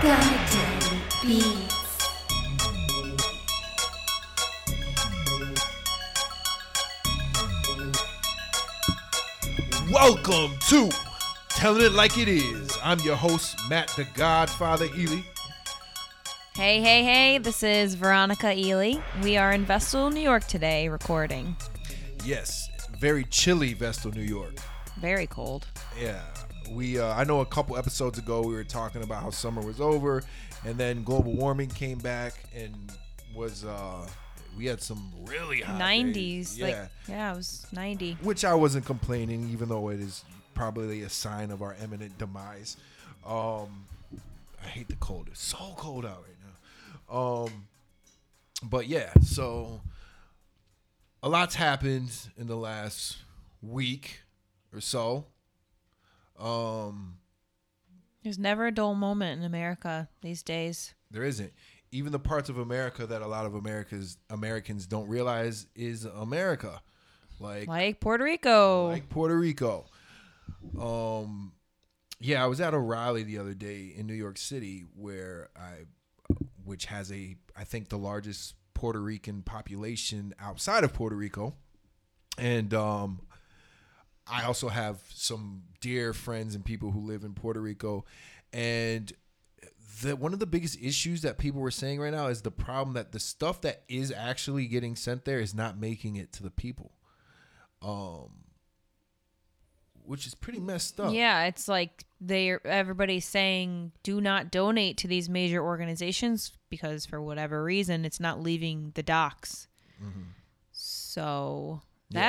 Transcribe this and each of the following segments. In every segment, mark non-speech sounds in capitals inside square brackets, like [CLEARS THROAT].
Beats. Welcome to Telling It Like It Is. I'm your host, Matt the Godfather Ely. Hey, hey, hey, this is Veronica Ely. We are in Vestal, New York today recording. Yes, very chilly Vestal, New York. Very cold. Yeah, we. Uh, I know a couple episodes ago we were talking about how summer was over, and then global warming came back and was. Uh, we had some really hot 90s. days. Yeah, Like, yeah, it was 90. which I wasn't complaining, even though it is probably a sign of our imminent demise. Um, I hate the cold. It's so cold out right now. Um, but yeah, so a lot's happened in the last week or so. Um, There's never a dull moment in America these days. there isn't. Even the parts of America that a lot of Americans Americans don't realize is America, like Like Puerto Rico. like Puerto Rico. Um, yeah, I was at a rally the other day in New York City where I, which has a, I think the largest Puerto Rican population outside of Puerto Rico, and um, I also have some dear friends and people who live in Puerto Rico, and the one of the biggest issues that people were saying right now is the problem that the stuff that is actually getting sent there is not making it to the people. Um which is pretty messed up. yeah, it's like they everybody's saying do not donate to these major organizations because for whatever reason it's not leaving the docks. So Mm-hmm. Yeah.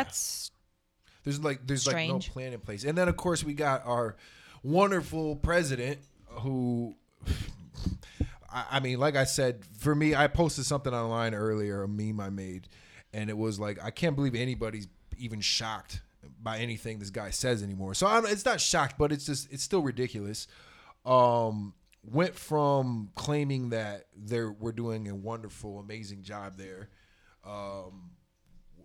There's like there's Strange. like no plan in place. And then of course we got our wonderful president who I, I mean, like I said, for me, I posted something online earlier, a meme I made, and it was like, I can't believe anybody's even shocked by anything this guy says anymore. So I'm, it's not shocked, but it's just it's still ridiculous. Um, went from claiming that they're we're doing a wonderful, amazing job there, um,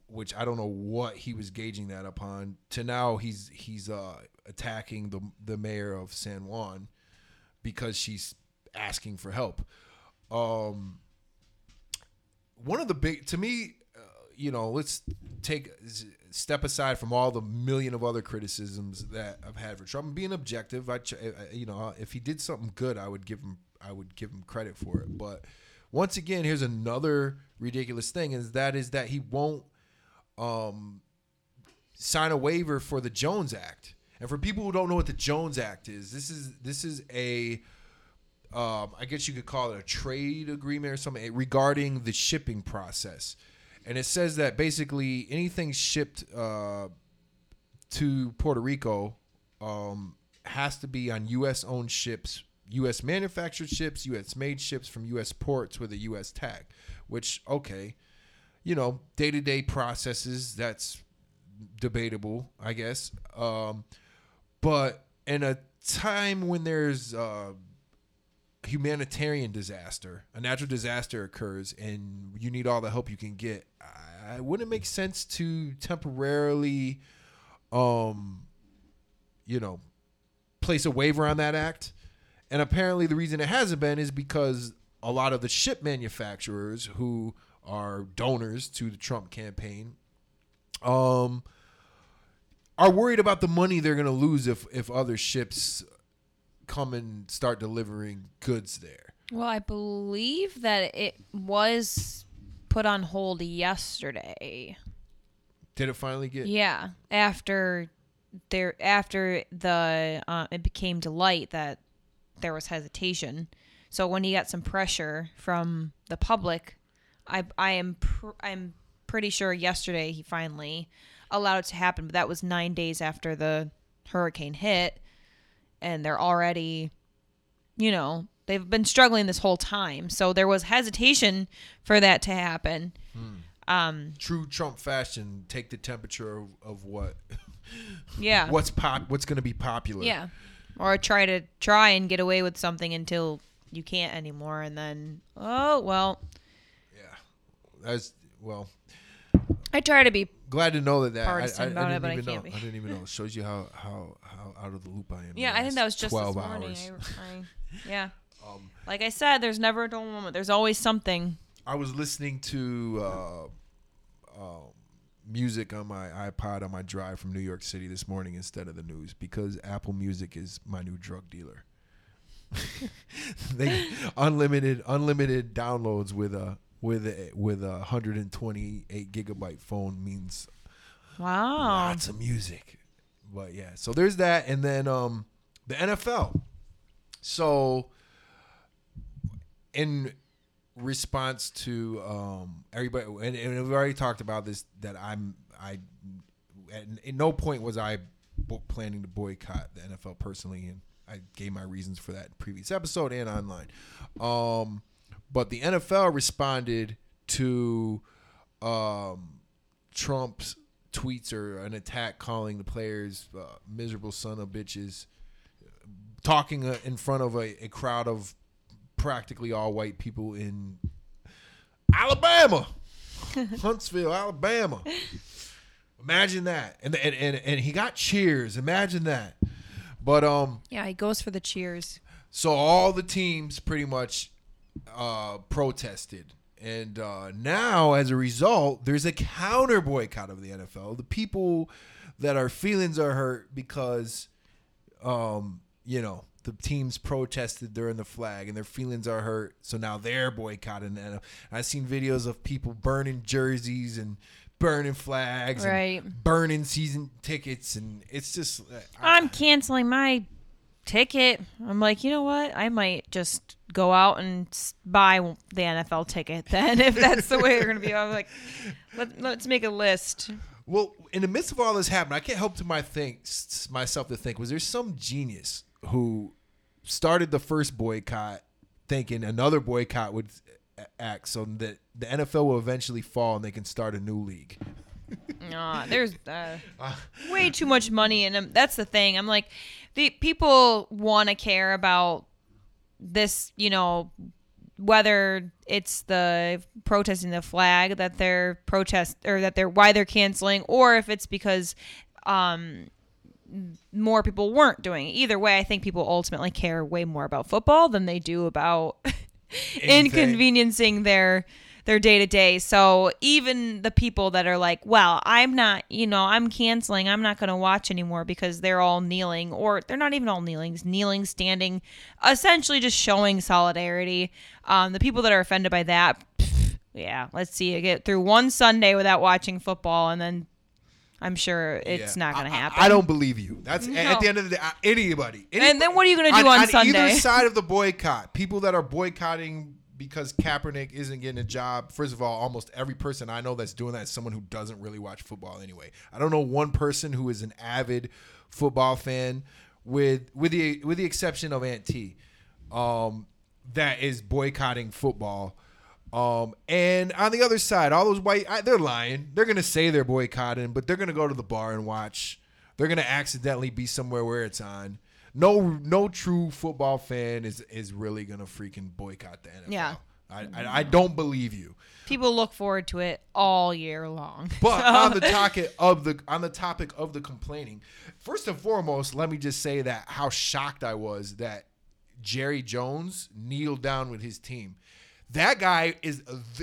which I don't know what he was gauging that upon, to now he's he's uh, attacking the the mayor of San Juan because she's asking for help. Um, one of the big to me, uh, you know, let's take step aside from all the million of other criticisms that I've had for Trump. Being objective, I, I- you know, if he did something good, I would give him I would give him credit for it. But once again, here's another ridiculous thing: is that is that he won't um, sign a waiver for the Jones Act. And for people who don't know what the Jones Act is, this is this is a um, I guess you could call it a trade agreement or something regarding the shipping process. And it says that basically anything shipped uh, to Puerto Rico um, has to be on U.S. owned ships, U.S. manufactured ships, U.S. made ships from U.S. ports with a U.S. tag. Which okay, you know, day to day processes that's debatable, I guess. Um, but in a time when there's uh, humanitarian disaster, a natural disaster occurs, and you need all the help you can get, I, wouldn't make sense to temporarily, um, you know, place a waiver on that act? And apparently, the reason it hasn't been is because a lot of the ship manufacturers who are donors to the Trump campaign, um, are worried about the money they're going to lose if if other ships come and start delivering goods there. well, I believe that it was put on hold yesterday. Did it finally get? Yeah, after there after the uh, it became to light that there was hesitation. So when he got some pressure from the public, I I am pr- I'm pretty sure yesterday he finally allowed it to happen. But that was nine days after the hurricane hit, and they're already, you know, they've been struggling this whole time. So there was hesitation for that to happen. Um, True Trump fashion, take the temperature of, of what [LAUGHS] yeah. what's pop what's going to be popular. Yeah. Or try to try and get away with something until you can't anymore and then oh well. That's well. I try to be Glad to know that that I, I, I didn't it, even know. be. I didn't even know. It shows you how how how out of the loop I am. Yeah, I think that was just 12 this morning. hours. I, I, [LAUGHS] yeah. Um, Like I said, there's never a dull moment. There's always something. I was listening to uh, uh, music on my iPod on my drive from New York City this morning instead of the news because Apple Music is my new drug dealer. [LAUGHS] they [LAUGHS] unlimited unlimited downloads with a with a with a 128 gigabyte phone means Wow. lots of music. But yeah, so there's that, and then um, the NFL. So, in response to um, everybody, and, and we've already talked about this, that I'm I at, at no point was I bo- planning to boycott the NFL personally, and I gave my reasons for that in previous episode and online. Um, but the NFL responded to um, Trump's tweets or an attack calling the players uh, miserable son of bitches, talking uh, in front of a, a crowd of practically all white people in Alabama, [LAUGHS] Huntsville, Alabama. Imagine that, and, and and and he got cheers. Imagine that, but um, Yeah, he goes for the cheers. so all the teams pretty much uh, protested, and uh, now as a result, there's a counter boycott of the NFL. The people that our feelings are hurt because, um, you know, the teams protested during the flag, and their feelings are hurt. So now they're boycotting the NFL. I've seen videos of people burning jerseys and burning flags, and Right. burning season tickets, and it's just. uh, I- I'm canceling my ticket. I'm like, you know what? I might just go out and buy the NFL ticket [LAUGHS] then, if that's the way they're gonna be. I'm like, Let, let's make a list. Well, in the midst of all this happening, I can't help to my think myself to think was there some genius who started the first boycott, thinking another boycott would act so that the NFL will eventually fall and they can start a new league. Uh, there's uh, [LAUGHS] way too much money in them. That's the thing. I'm like, the people want to care about this, you know, whether it's the protesting the flag that they're protest or that they're why they're canceling, or if it's because um, more people weren't doing it. Either way, I think people ultimately care way more about football than they do about [LAUGHS] inconveniencing their their day to day. So even the people that are like, well, I'm not, you know, I'm canceling. I'm not going to watch anymore because they're all kneeling, or they're not even all kneeling, kneeling, standing, essentially just showing solidarity. Um, the people that are offended by that, pff, yeah, let's see you get through one Sunday without watching football, and then I'm sure it's Yeah. not going to I- I- happen. I, don't believe you. That's No. at the end of the day. Anybody, anybody And then what are you gonna do on Sunday? either side of the boycott? People that are boycotting because Kaepernick isn't getting a job. First of all, almost every person I know that's doing that is someone who doesn't really watch football anyway. I don't know one person who is an avid football fan, with with the with the exception of Aunt T, um, that is boycotting football. Um, and on the other side, all those white, I, they're lying. They're gonna say they're boycotting, but they're gonna go to the bar and watch. They're gonna accidentally be somewhere where it's on. No, no true football fan is is really gonna freaking boycott the NFL. Yeah. I, I, I don't believe you. People look forward to it all year long. But [LAUGHS] on the topic of the on the topic of the complaining, first and foremost, let me just say that how shocked I was that Jerry Jones kneeled down with his team. That guy is.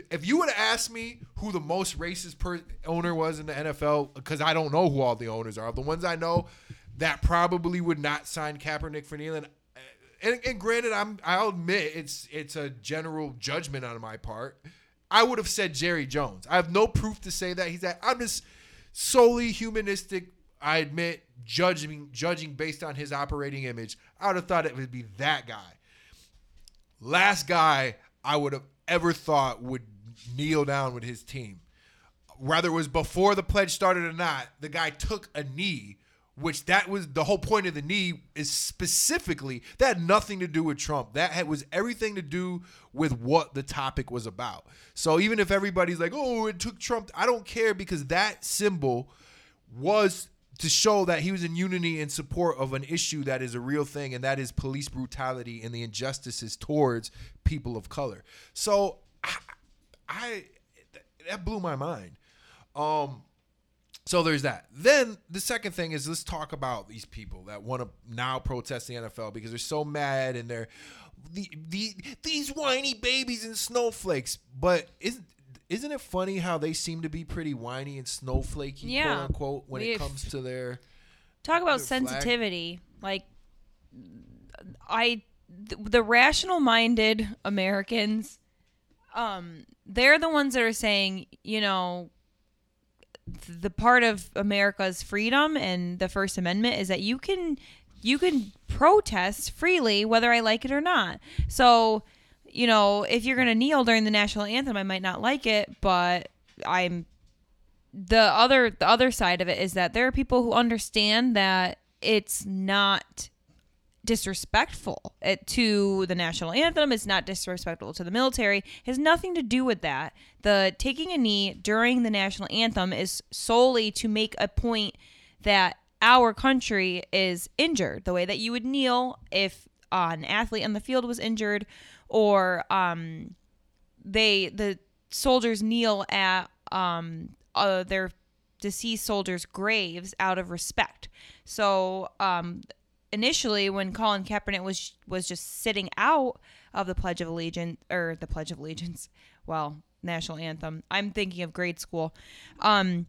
If you would have asked me who the most racist per, owner was in the NFL, because I don't know who all the owners are. The ones I know that probably would not sign Kaepernick for kneeling. Uh, and, and granted, I'm. I'll admit it's it's a general judgment on my part. I would have said Jerry Jones. I have no proof to say that he's that. I'm just solely humanistic. I admit judging judging based on his operating image. I would have thought it would be that guy. Last guy I would have ever thought would kneel down with his team. Whether it was before the pledge started or not, the guy took a knee, which that was the whole point of the knee is specifically that had nothing to do with Trump. That had, was everything to do with what the topic was about. So even if everybody's like, "Oh, it took Trump," I don't care because that symbol was to show that he was in unity and support of an issue that is a real thing, and that is police brutality and the injustices towards people of color. So I, I that blew my mind. Um, so there's that. Then the second thing is let's talk about these people that want to now protest the NFL because they're so mad and they're the, the these whiny babies and snowflakes. But isn't isn't it funny how they seem to be pretty whiny and snowflakey, Yeah. quote unquote, when it comes to their talk about Their flag. sensitivity like i th- the rational minded americans um they're the ones that are saying you know the part of america's freedom and the first amendment is that you can you can protest freely whether i like it or not. So you know if you're going to kneel during the national anthem i might not like it but i'm the other the other side of it is that there are people who understand that it's not disrespectful uh, to the national anthem it's not disrespectful to the military it has nothing to do with that the taking a knee during the national anthem is solely to make a point that our country is injured the way that you would kneel if an athlete on the field was injured or um they the soldiers kneel at um uh, their deceased soldiers' graves out of respect. So um, initially, when Colin Kaepernick was was just sitting out of the Pledge of Allegiance or the Pledge of Allegiance, [LAUGHS] well, national anthem. I'm thinking of grade school. Um,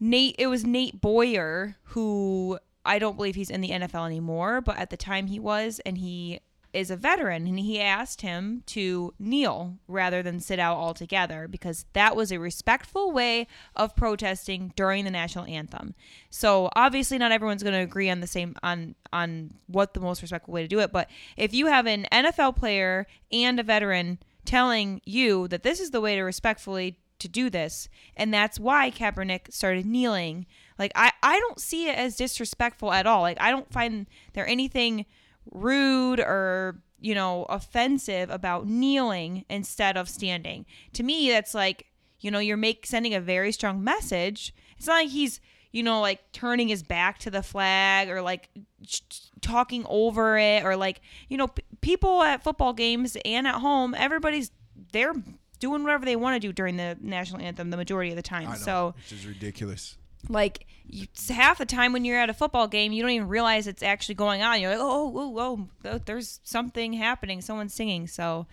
Nate, it was Nate Boyer who I don't believe he's in the NFL anymore, but at the time he was, and he is a veteran, and he asked him to kneel rather than sit out altogether because that was a respectful way of protesting during the national anthem. So obviously, not everyone's going to agree on the same on on what the most respectful way to do it, but if you have an NFL player and a veteran telling you that this is the way to respectfully to do this and that's why Kaepernick started kneeling like I I don't see it as disrespectful at all like I don't find there anything rude or you know offensive about kneeling instead of standing. To me that's like you know you're make sending a very strong message. It's not like he's you know like turning his back to the flag or like sh- talking over it or like you know p- people at football games and at home everybody's they're doing whatever they want to do during the national anthem the majority of the time. Know, so which is ridiculous. Like you, half the time when you're at a football game, you don't even realize it's actually going on. You're like, oh, oh, oh, there's something happening. Someone's singing. So,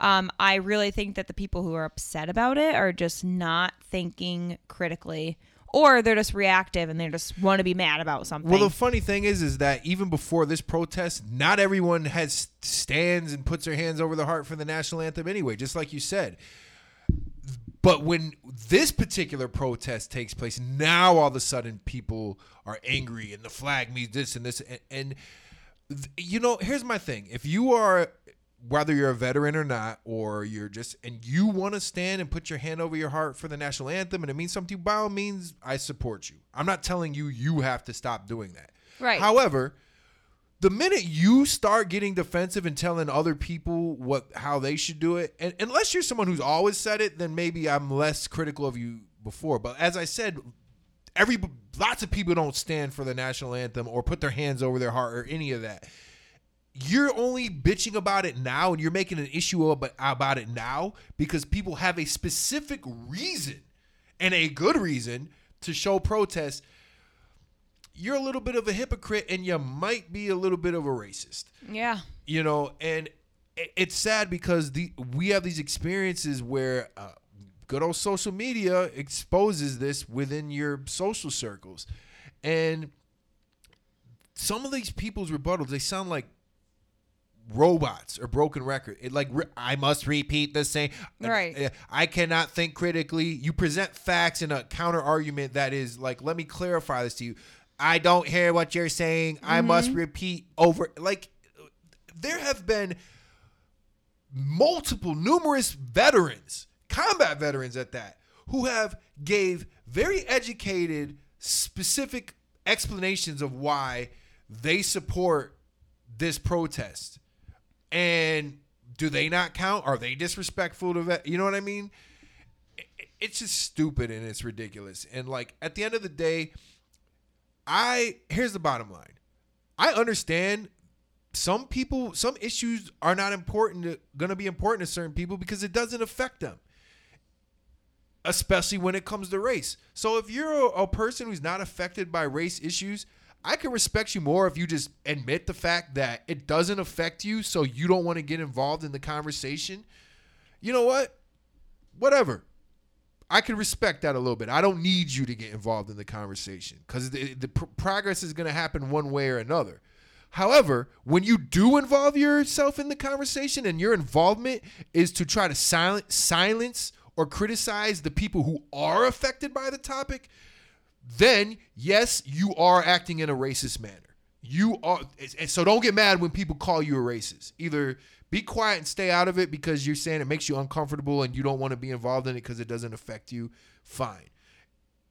um, I really think that the people who are upset about it are just not thinking critically, or they're just reactive and they just want to be mad about something. Well, the funny thing is, is that even before this protest, not everyone has stands and puts their hands over the heart for the national anthem anyway. Just like you said. But when this particular protest takes place, now all of a sudden people are angry and the flag means this and this. And, and th- you know, here's my thing: if you are whether you're a veteran or not, or you're just and you want to stand and put your hand over your heart for the national anthem, and it means something to you, by all means, I support you. I'm not telling you you have to stop doing that. Right. However, the minute you start getting defensive and telling other people what how they should do it, and unless you're someone who's always said it, then maybe I'm less critical of you before. But as I said, every lots of people don't stand for the national anthem or put their hands over their heart or any of that. You're only bitching about it now, and you're making an issue about, about it now because people have a specific reason and a good reason to show protest you're a little bit of a hypocrite and you might be a little bit of a racist. Yeah, you know and it's sad because the we have these experiences where uh, good old social media exposes this within your social circles. And some of these people's rebuttals they sound like robots or broken record. It like re- i must repeat the same. Right. Uh, i cannot think critically. You present facts in a counter argument that is like let me clarify this to you i don't hear what you're saying. I must mm-hmm. repeat over like there have been multiple numerous veterans combat veterans at that who have gave very educated specific explanations of why they support this protest. And do they not count? Are they disrespectful to vet you know what i mean? It's just stupid and it's ridiculous. And like at the end of the day i here's the bottom line i understand some people some issues are not important to, gonna be important to certain people because it doesn't affect them especially when it comes to race so if you're a, a person who's not affected by race issues I can respect you more if you just admit the fact that it doesn't affect you, so you don't want to get involved in the conversation. You know what? Whatever. I can respect that a little bit. I don't need you to get involved in the conversation because the, the pr- progress is going to happen one way or another. However, when you do involve yourself in the conversation and your involvement is to try to silence, silence or criticize the people who are affected by the topic, then yes, you are acting in a racist manner. You are, so don't get mad when people call you a racist. Either be quiet and stay out of it because you're saying it makes you uncomfortable and you don't want to be involved in it because it doesn't affect you. Fine.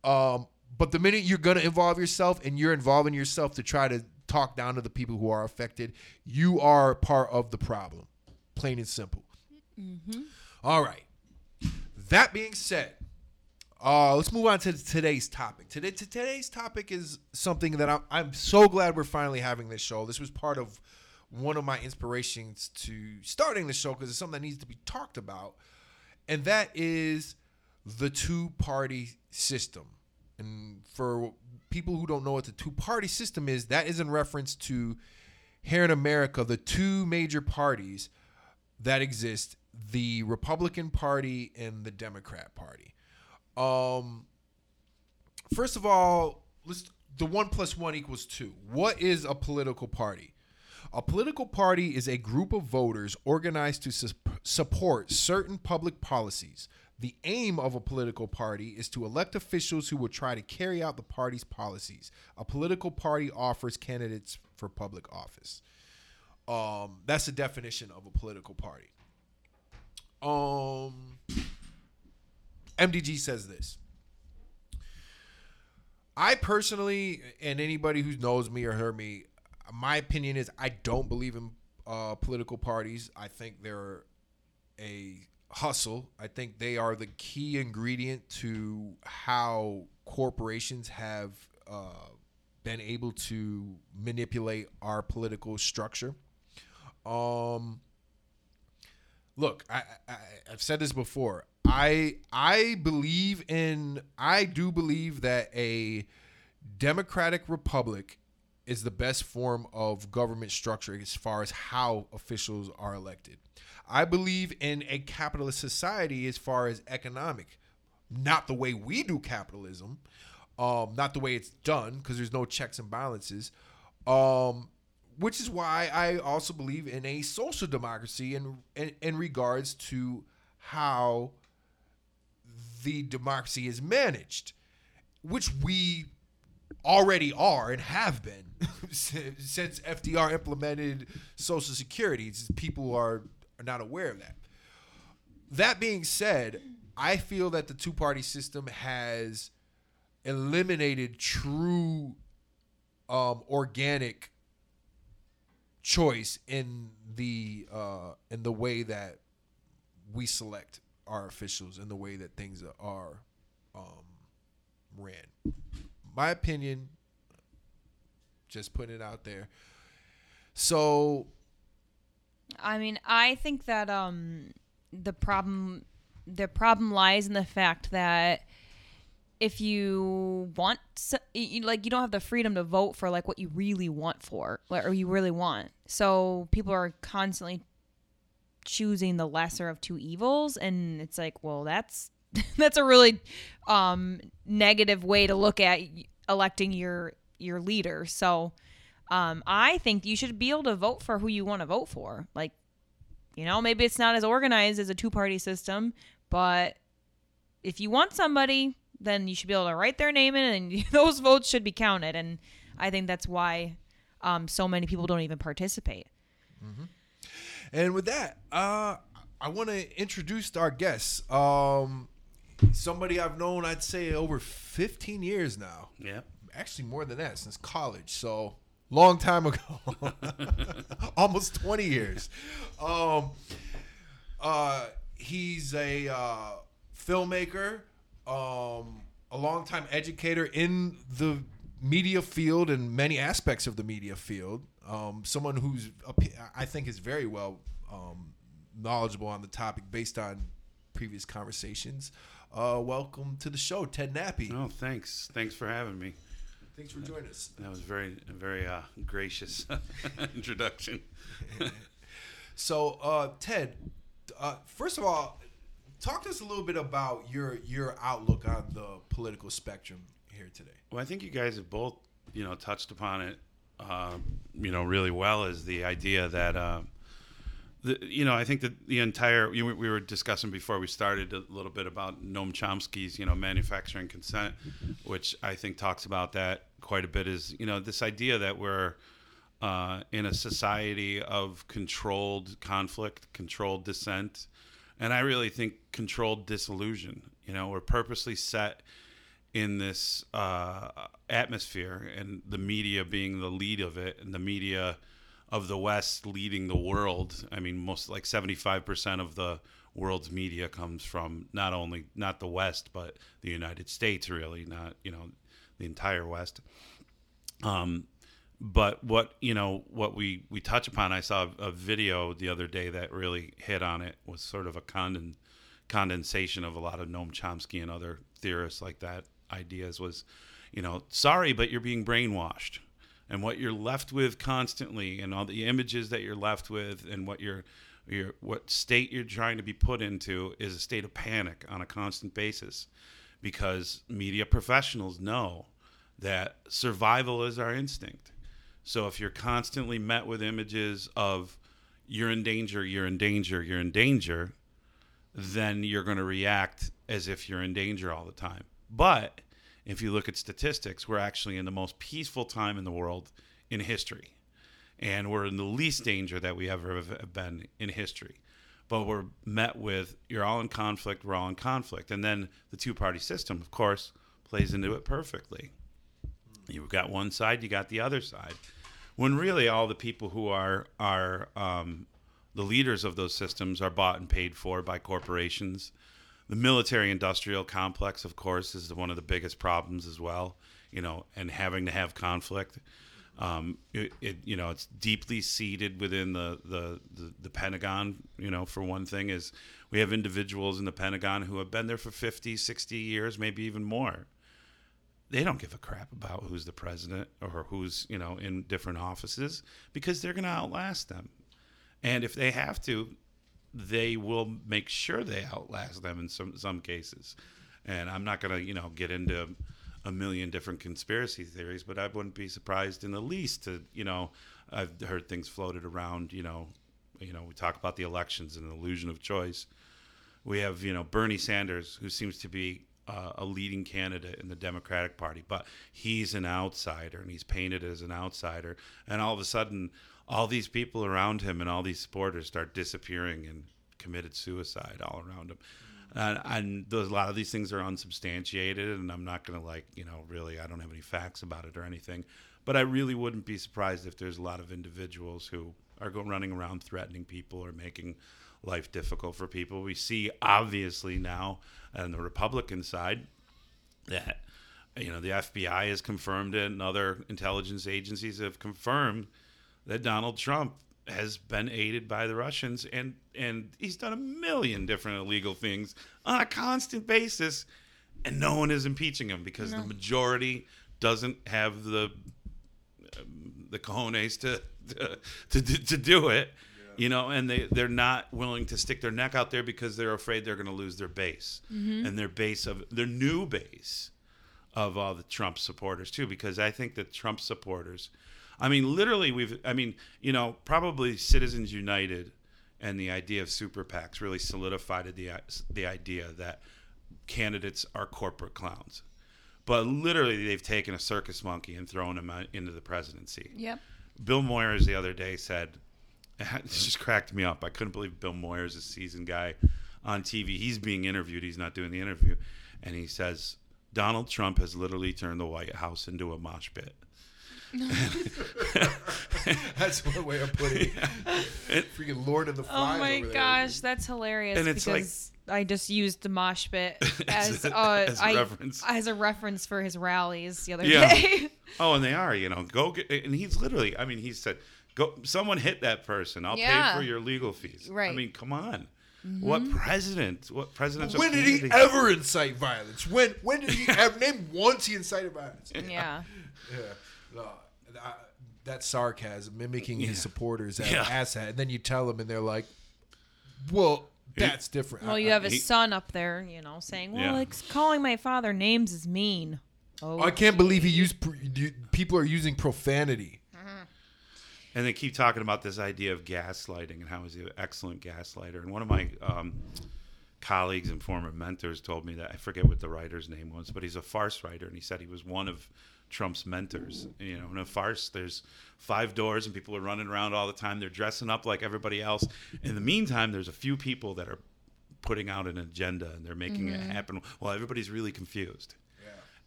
Um, but the minute you're gonna involve yourself and you're involving yourself to try to talk down to the people who are affected, you are part of the problem. Plain and simple. All right. That being said, uh, let's move on to today's topic. Today, to today's topic is something that I'm, I'm so glad we're finally having this show. This was part of one of my inspirations to starting the show because it's something that needs to be talked about, and that is the two party system. And for people who don't know what the two party system is, that is in reference to here in America, the two major parties that exist the Republican Party and the Democrat Party. Um, first of all, let's the one plus one equals two. What is a political party? A political party is a group of voters organized to su- support certain public policies. The aim of a political party is to elect officials who will try to carry out the party's policies. A political party offers candidates for public office. Um, that's the definition of a political party. Um, MDG says this. I personally, and anybody who knows me or heard me, my opinion is I don't believe in uh, political parties. I think they're a hustle. I think they are the key ingredient to how corporations have uh, been able to manipulate our political structure. Um, look, I, I I've said this before. I I believe in I do believe that a democratic republic is the best form of government structure as far as how officials are elected. I believe in a capitalist society as far as economic, not the way we do capitalism, um, not the way it's done because there's no checks and balances. Um, which is why I also believe in a social democracy in, in in regards to how the democracy is managed, which we already are and have been [LAUGHS] since FDR implemented Social Security. People are, are not aware of that. That being said, I feel that the two party system has eliminated true um, organic choice in the uh, in the way that we select our officials and the way that things are um, ran. My opinion, just putting it out there. So I mean, I think that um the problem the problem lies in the fact that if you want you, like you don't have the freedom to vote for like what you really want for or you really want. So people are constantly choosing the lesser of two evils and it's like, well, that's [LAUGHS] that's a really um negative way to look at electing your your leader. So um I think you should be able to vote for who you want to vote for. Like you know, maybe it's not as organized as a two party system, but if you want somebody, then you should be able to write their name in and [LAUGHS] those votes should be counted. And I think that's why um, so many people don't even participate. And with that, uh, I want to introduce our guests. Um, somebody I've known, I'd say, over 15 years now. Yeah. Actually, more than that, since college. So, long time ago. [LAUGHS] Almost 20 years. Um, uh, he's a uh, filmmaker, um, a longtime educator in the media field and many aspects of the media field. Um, someone who's, I think, is very well um, knowledgeable on the topic based on previous conversations. Uh, welcome to the show, Ted Nappy. Oh, thanks. Thanks for having me. Thanks for joining us. That was very, very uh, gracious [LAUGHS] introduction. [LAUGHS] So, uh, Ted, uh, first of all, talk to us a little bit about your your outlook on the political spectrum here today. Well, I think you guys have both, you know, touched upon it, uh, you know, really well. Is the idea that, uh, the, you know, I think that the entire you, we were discussing before we started a little bit about Noam Chomsky's, you know, manufacturing consent, which I think talks about that quite a bit. Is you know this idea that we're uh, in a society of controlled conflict, controlled dissent, and I really think controlled disillusion. You know, we're purposely set in this uh, atmosphere, and the media being the lead of it, and the media of the West leading the world. I mean, most like seventy-five percent of the world's media comes from not only not the West, but the United States. Really, not you know the entire West. Um, but what you know what we we touch upon i saw a video the other day that really hit on it was sort of a conden, condensation of a lot of noam chomsky and other theorists like that ideas was you know sorry but you're being brainwashed and what you're left with constantly and all the images that you're left with and what you're your what state you're trying to be put into is a state of panic on a constant basis because media professionals know that survival is our instinct so if you're constantly met with images of you're in danger, you're in danger, you're in danger, then you're going to react as if you're in danger all the time. But if you look at statistics, we're actually in the most peaceful time in the world in history. And we're in the least danger that we ever have been in history. But we're met with you're all in conflict, we're all in conflict. And then the two party system, of course, plays into it perfectly. You've got one side, you got the other side. When really all the people who are are um, the leaders of those systems are bought and paid for by corporations. The military-industrial complex, of course, is one of the biggest problems as well. You know, and having to have conflict. Um, it, it, you know it's deeply seated within the, the, the the Pentagon. You know, for one thing, is we have individuals in the Pentagon who have been there for 50, 60 years, maybe even more they don't give a crap about who's the president or who's you know in different offices because they're going to outlast them and if they have to they will make sure they outlast them in some some cases and i'm not going to you know get into a million different conspiracy theories but i wouldn't be surprised in the least to you know i've heard things floated around you know you know we talk about the elections and the illusion of choice we have you know bernie sanders who seems to be uh, a leading candidate in the Democratic Party, but he's an outsider and he's painted as an outsider. And all of a sudden, all these people around him and all these supporters start disappearing and committed suicide all around him. And, and those, a lot of these things are unsubstantiated, and I'm not going to like, you know, really, I don't have any facts about it or anything. But I really wouldn't be surprised if there's a lot of individuals who are going running around threatening people or making life difficult for people. We see obviously now on the Republican side that you know the FBI has confirmed it, and other intelligence agencies have confirmed that Donald Trump has been aided by the Russians, and and he's done a million different illegal things on a constant basis, and no one is impeaching him because no. the majority doesn't have the um, the cojones to to, to, to do it you know, and they they're not willing to stick their neck out there because they're afraid they're going to lose their base mm-hmm. and their base of their new base of all the Trump supporters too. Because I think that Trump supporters, I mean, literally, we've, I mean, you know, probably Citizens United and the idea of super PACs really solidified the the idea that candidates are corporate clowns. But literally, they've taken a circus monkey and thrown him into the presidency. Yep. Bill Moyers the other day said [LAUGHS] it just cracked me up. I couldn't believe Bill Moyers, a seasoned guy on TV, he's being interviewed. He's not doing the interview, and he says Donald Trump has literally turned the White House into a mosh pit. [LAUGHS] that's one way of putting it. Freaking Lord of the Flies. Oh my gosh, that's hilarious. And it's because like, I just used the mosh pit [LAUGHS] as, as, a, uh, as a I, reference as a reference for his rallies the other yeah. day. [LAUGHS] oh, and they are. You know, go get. And he's literally. I mean, he said Go, someone hit that person. I'll yeah. pay for your legal fees. Right. I mean, come on. What president? What president? When did he ever incite violence? When when did he have name once he incited violence? Yeah. Yeah. No, I- that sarcasm, mimicking his supporters as Yeah. asshat, and then you tell them, and they're like, "Well, that's different." Well, I- you I- have his he- son up there, you know, saying, "Well, Yeah. like calling my father names is mean." Oh, I can't believe he used. pr- you- People are using profanity. And they keep talking about this idea of gaslighting and how he's an excellent gaslighter. And one of my um, colleagues and former mentors told me that I forget what the writer's name was, but he's a farce writer, and he said he was one of Trump's mentors. You know, in a farce, there's five doors, and people are running around all the time. They're dressing up like everybody else. In the meantime, there's a few people that are putting out an agenda and they're making it happen while everybody's really confused.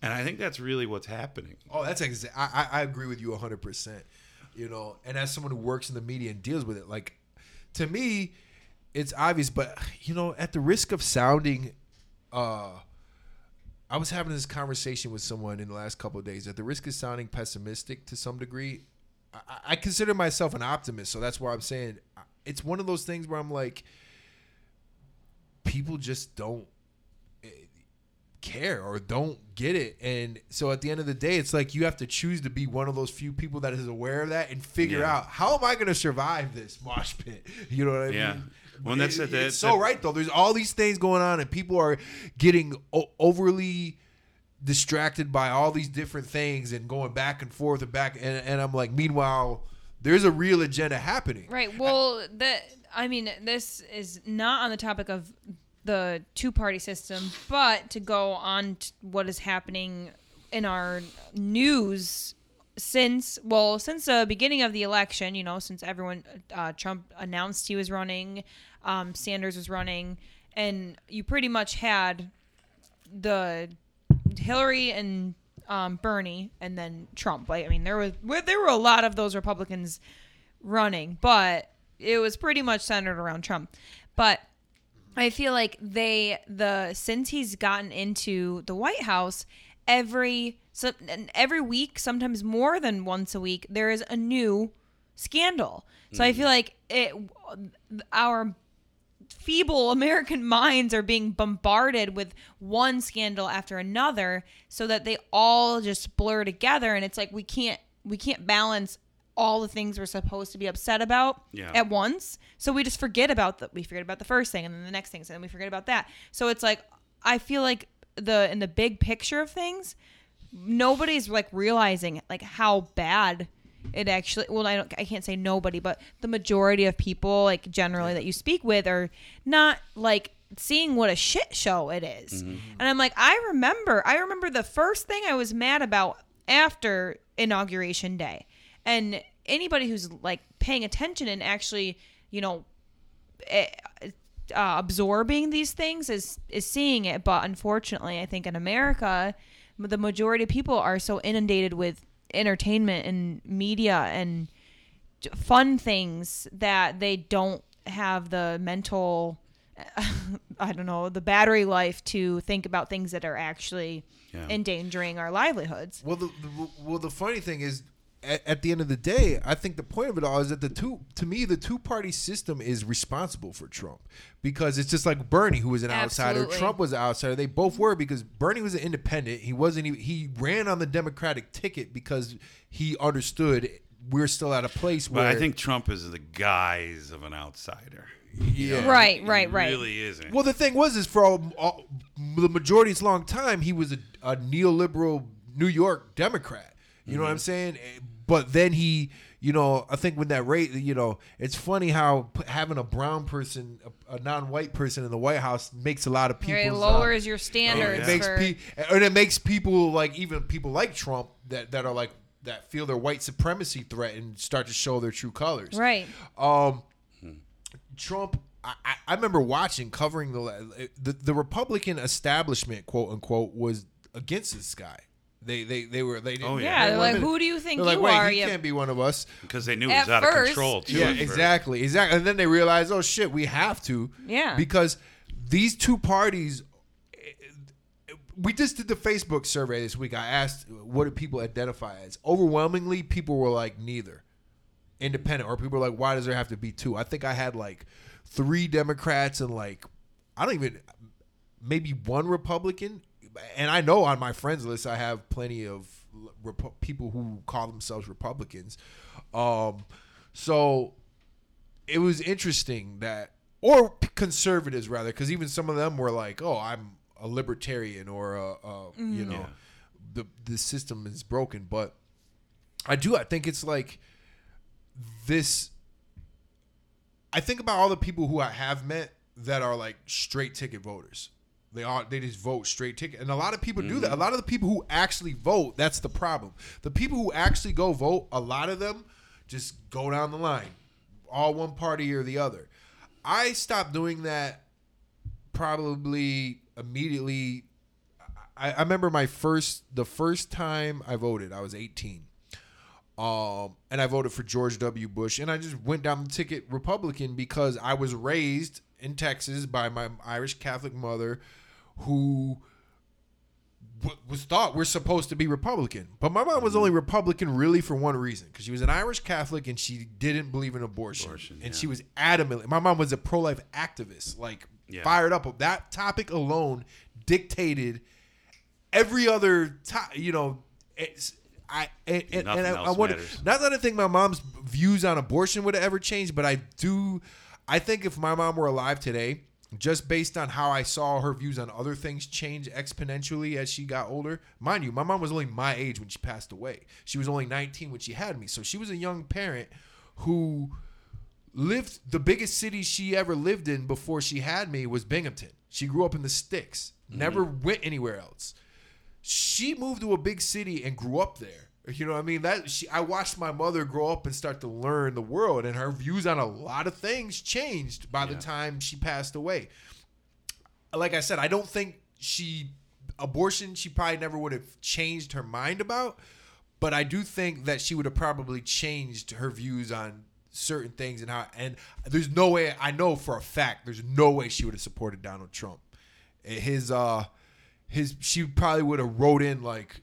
And I think that's really what's happening. Oh, that's exactly. I, I I agree with you hundred percent. You know, and as someone who works in the media and deals with it, like to me, it's obvious. But you know, at the risk of sounding, uh, I was having this conversation with someone in the last couple of days. At the risk of sounding pessimistic to some degree, I, I consider myself an optimist. So that's why I'm saying it's one of those things where I'm like, people just don't eh, care or don't get it. And so at the end of the day, it's like you have to choose to be one of those few people that is aware of that and figure Yeah. out how am I going to survive this mosh pit? [LAUGHS] You know what I Yeah. mean? Well, that's It- the- it's the- so right though. There's all these things going on, and people are getting o- overly distracted by all these different things and going back and forth and back. And, and I'm like, meanwhile, there's a real agenda happening. Right. Well, that I mean, this is not on the topic of the two-party system, but to go on to what is happening in our news since well since the beginning of the election you know since everyone uh, trump announced he was running um, sanders was running and you pretty much had the Hillary and um, Bernie, and then Trump. Like, I mean, there was there were a lot of those Republicans running, but it was pretty much centered around Trump. But I feel like they the since he's gotten into the White House, every so and every week, sometimes more than once a week, there is a new scandal. So I feel mm. like it our feeble [LAUGHS] American minds are being bombarded with one scandal after another so that they all just blur together and it's like we can't we can't balance all the things we're supposed to be upset about Yeah. at once. So we just forget about the we forget about the first thing and then the next thing and then we forget about that. So it's like I feel like the in the big picture of things nobody's like realizing like how bad it actually well I don't I can't say nobody but the majority of people like generally that you speak with are not like seeing what a shit show it is. and I'm like I remember I remember the first thing I was mad about after inauguration day. And anybody who's like paying attention and actually you know eh, uh, absorbing these things is is seeing it. But unfortunately i think in america the majority of people are so inundated with entertainment and media and fun things that they don't have the mental [LAUGHS] i don't know the battery life to think about things that are actually Yeah. endangering our livelihoods Well, the, the well the funny thing is, at, at the end of the day, I think the point of it all is that the two to me the two party system is responsible for Trump because it's just like Bernie who was an outsider, Trump was an outsider. They both were because Bernie was an independent. He wasn't. Even, he ran on the Democratic ticket because he understood we're still at a place But where I think Trump is the guise of an outsider. yeah. right He right right Really isn't. Well, the thing was, is for all, all, the majority of a long time, he was a, a neoliberal New York Democrat. You know what I'm mm-hmm. saying? Eh, But then he, you know, I think when that rate, you know, it's funny how p- having a brown person, a, a non-white person in the White House makes a lot of people. it uh, lowers your standards It makes for, pe- and it makes people like even people like Trump that that are like that feel their white supremacy threatened start to show their true colors. right Um, hmm. Trump. I, I- I remember watching covering the, uh, the the Republican establishment, quote unquote, was against this guy. They they they were they didn't. Oh, yeah, Yeah, they're like wanted- who do you think They're like, you wait, are he you can't be one of us. because they knew he At was out first- of control too. Yeah, at first. exactly, exactly. And then they realized, oh shit, we have to. Yeah. Because these two parties. We just did the Facebook survey this week. I asked, what do people identify as? Overwhelmingly, people were like neither, independent, or people were like, why does there have to be two? I think I had like three Democrats and like I don't even maybe one Republican. And I know on my friends list I have plenty of Repu- people who call themselves Republicans. Um, so it was interesting that, or conservatives rather, because even some of them were like, "Oh, I'm a libertarian," or a, a you know, Yeah. the the system is broken. But I do. I think it's like this. I think about all the people who I have met that are like straight ticket voters. They are they just vote straight ticket, and a lot of people do that. A lot of the people who actually vote, that's the problem. The people who actually go vote, a lot of them just go down the line, all one party or the other. I stopped doing that probably immediately. I, I remember my first the first time I voted, I was 18. Um, and I voted for George W. Bush, and I just went down the ticket Republican because I was raised in Texas by my Irish Catholic mother, who w- was thought we're supposed to be Republican. But my mom was only mm-hmm. Republican really for one reason, because she was an Irish Catholic and she didn't believe in abortion, Abortion, and yeah. she was adamantly. My mom was a pro-life activist, like Yeah. fired up. That topic alone dictated every other time. You know, it's. I and, and, Nothing and I, else I wonder. matters. Not that I think my mom's views on abortion would have ever changed, but I do. I think if my mom were alive today, just based on how I saw her views on other things change exponentially as she got older. Mind you, my mom was only my age when she passed away. She was only 19 when she had me, so she was a young parent who lived the biggest city she ever lived in before she had me was Binghamton. She grew up in the sticks, never mm-hmm. went anywhere else she moved to a big city and grew up there. You know what I mean? That she I watched my mother grow up and start to learn the world and her views on a lot of things changed by the time she passed away. Like I said, I don't think she abortion she probably never would have changed her mind about, but I do think that she would have probably changed her views on certain things and how and there's no way I know for a fact there's no way she would have supported Donald Trump. His uh his she probably would have wrote in like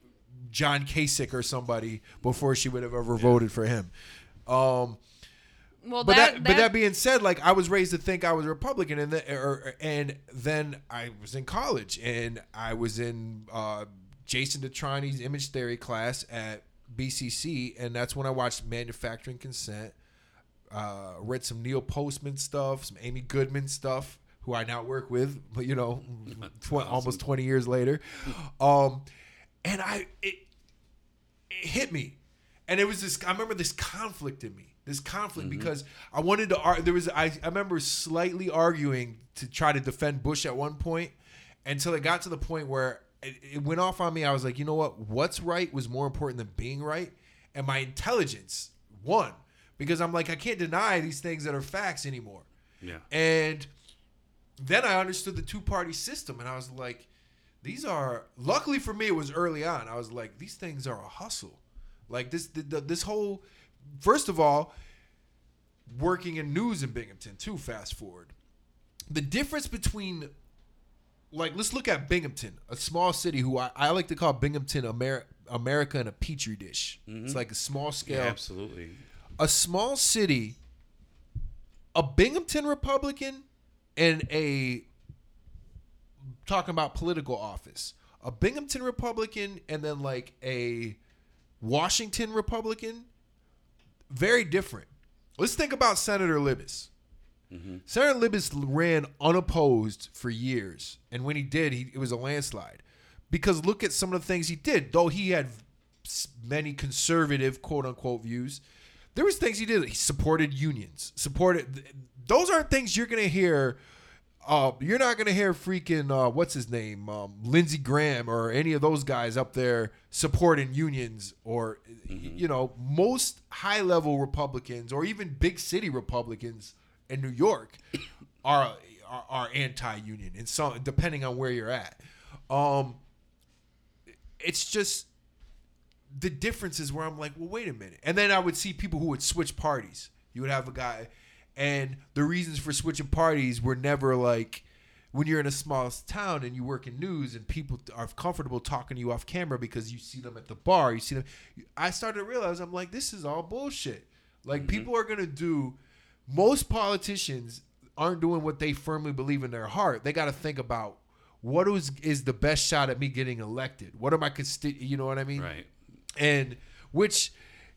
John Kasich or somebody before she would have ever voted for him. Um Well, but that, that, but that being said, like I was raised to think I was Republican, and the, or, and then I was in college, and I was in uh, Jason DeTrani's image theory class at BCC, and that's when I watched Manufacturing Consent. Uh, read some Neil Postman stuff, some Amy Goodman stuff, who I now work with, but you know, [LAUGHS] tw- almost twenty years later, um, and I it, it hit me. And it was this i remember this conflict in me this conflict mm-hmm. because i wanted to ar- there was I, I remember slightly arguing to try to defend bush at one point until it got to the point where it, it went off on me. I was like you know what? What's right was more important than being right. And my intelligence won because i'm like i can't deny these things that are facts anymore. Yeah. and then I understood the two party system, and I was like, these are. Luckily for me, it was early on. I was like, these things are a hustle. Like this, the, the, this whole. First of all, working in news in Binghamton too. Fast forward, the difference between. Like, let's look at Binghamton, a small city who I, I like to call Binghamton Amer- America in a petri dish. It's mm-hmm. like a small Yeah, scale absolutely. a small city, a Binghamton Republican, and a talking about political office, a Binghamton Republican, and then like a Washington Republican, very different. Let's think about Senator Libous. Mm-hmm. Senator Libous ran unopposed for years, and when he did, he, it was a landslide. Because look at some of the things he did. Though he had many conservative quote unquote views, there was things he did. He supported unions. Supported. Those aren't things you're gonna hear. Uh, you're not gonna hear freaking uh, what's his name, um, Lindsey Graham or any of those guys up there supporting unions or you know most high level Republicans or even big city Republicans in New York [COUGHS] are are, are anti union and so depending on where you're at. Um, it's just the differences where I'm like, well, wait a minute. And then I would see people who would switch parties. You would have a guy, and the reasons for switching parties were never like when you're in a small town and you work in news and people are comfortable talking to you off camera because you see them at the bar, you see them. I started to realize I'm like, this is all bullshit. Like mm-hmm. people are gonna do. Most politicians aren't doing what they firmly believe in their heart, they got to think about what is is the best shot at me getting elected. What are my consti- You know what I mean? Right. And which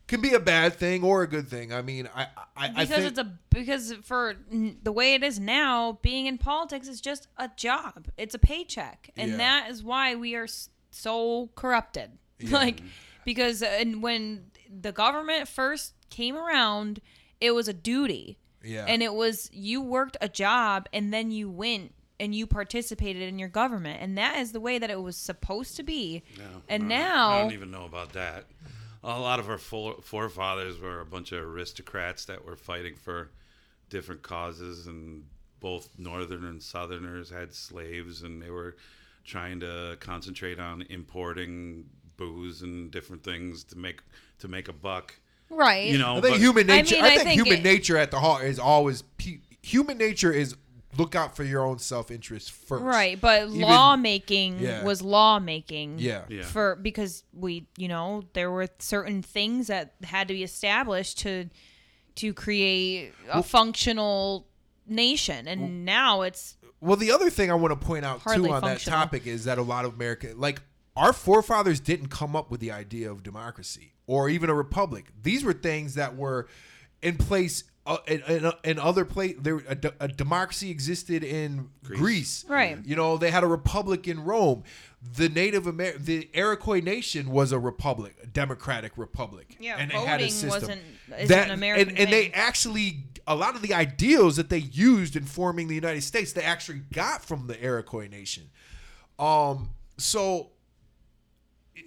can be a bad thing or a good thing. I mean, I I, I because think it's a because for n- the way it is now, being in politics is just a job. It's a paycheck, and Yeah. that is why we are so corrupted. [LAUGHS] Like because uh, and when the government first came around, it was a duty. Yeah. And it was you worked a job and then you went and you participated in your government, and that is the way that it was supposed to be. No, and I now I don't even know about that. A lot of our forefathers were a bunch of aristocrats that were fighting for different causes, and both northern and southerners had slaves, and they were trying to concentrate on importing booze and different things to make to make a buck. right. You know, I think but- human nature. I, mean, I think, think human it- nature at the heart is always pe- human nature is look out for your own self interest first. Right, but Even- lawmaking Yeah. was lawmaking. Yeah. Yeah. For because we, you know, there were certain things that had to be established to to create a functional nation, and now it's Well, the other thing I want to point out too on functional. that topic is that a lot of America, like our forefathers, didn't come up with the idea of democracy or even a republic. These were things that were in place uh, in, in, in other place. There, a, de- a democracy existed in Greece. Right. You know, they had a republic in Rome. The Native Amer- the Iroquois nation was a republic, a democratic republic. Yeah, and they had a voting system. wasn't- isn't an American and, and they actually a lot of the ideals that they used in forming the United States they actually got from the Iroquois nation. Um, so th-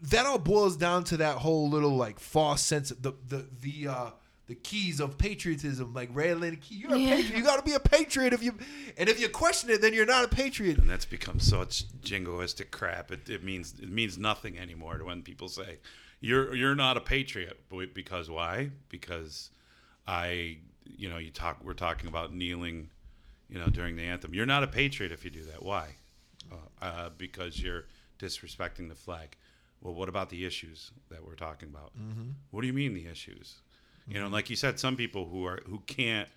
that all boils down to that whole little like false sense of the the the uh the keys of patriotism, like Ray Atlantic key. You're a patriot. You got to be a patriot if you, and if you question it, then you're not a patriot. and that's become such jingoistic crap. It, it means it means nothing anymore to when people say you're you're not a patriot. Because why? Because I, you know, you talk. We're talking about kneeling, you know, during the anthem. You're not a patriot if you do that. Why? Uh, uh, because you're disrespecting the flag. Well, what about the issues that we're talking about? What do you mean the issues? You know, like you said, some people who are who can't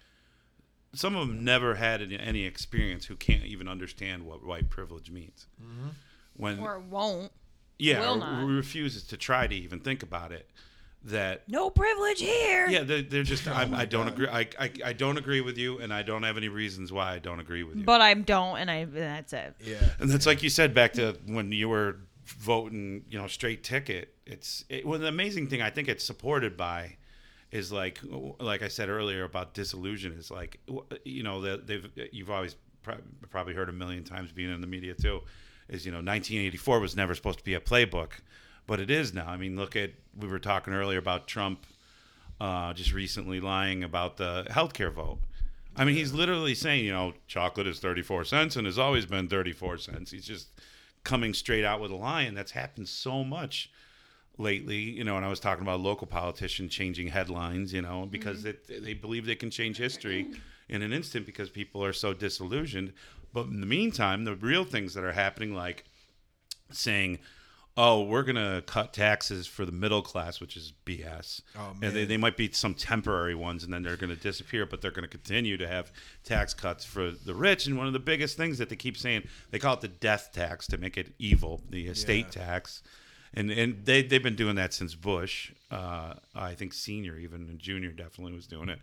some of them never had any- any experience who can't even understand what white privilege means. Mm-hmm. When or won't. yeah, will or not. refuses to try to even think about it. That No privilege here. yeah, they're, they're just I, [LAUGHS] oh my I don't God. agree. I, I I don't agree with you, and I don't have any reasons why I don't agree with you. But I don't, and I that's it. Yeah. And that's like you said back to when you were voting, you know, straight ticket. It's it, well, the amazing thing I think it's supported by is like like I said earlier about disillusion is like you know that they've you've always prob- probably heard a million times being in the media too is you know 1984 was never supposed to be a playbook, but it is now. I mean, look at we were talking earlier about Trump uh, just recently lying about the healthcare vote. I mean, he's literally saying, you know, chocolate is 34 cents and has always been 34 cents. He's just coming straight out with a lie, and that's happened so much lately. You know, and I was talking about a local politician changing headlines, you know, because mm-hmm. it, they believe they can change history in an instant because people are so disillusioned. But in the meantime, the real things that are happening, like saying, oh, we're going to cut taxes for the middle class, which is BS. Oh, And they, they might be some temporary ones and then they're going to disappear, but they're going to continue to have tax cuts for the rich. And one of the biggest things that they keep saying, they call it the death tax to make it evil, the estate Yeah. tax. And, and they, they've been doing that since Bush. Uh, I think senior, even and junior, definitely was doing it.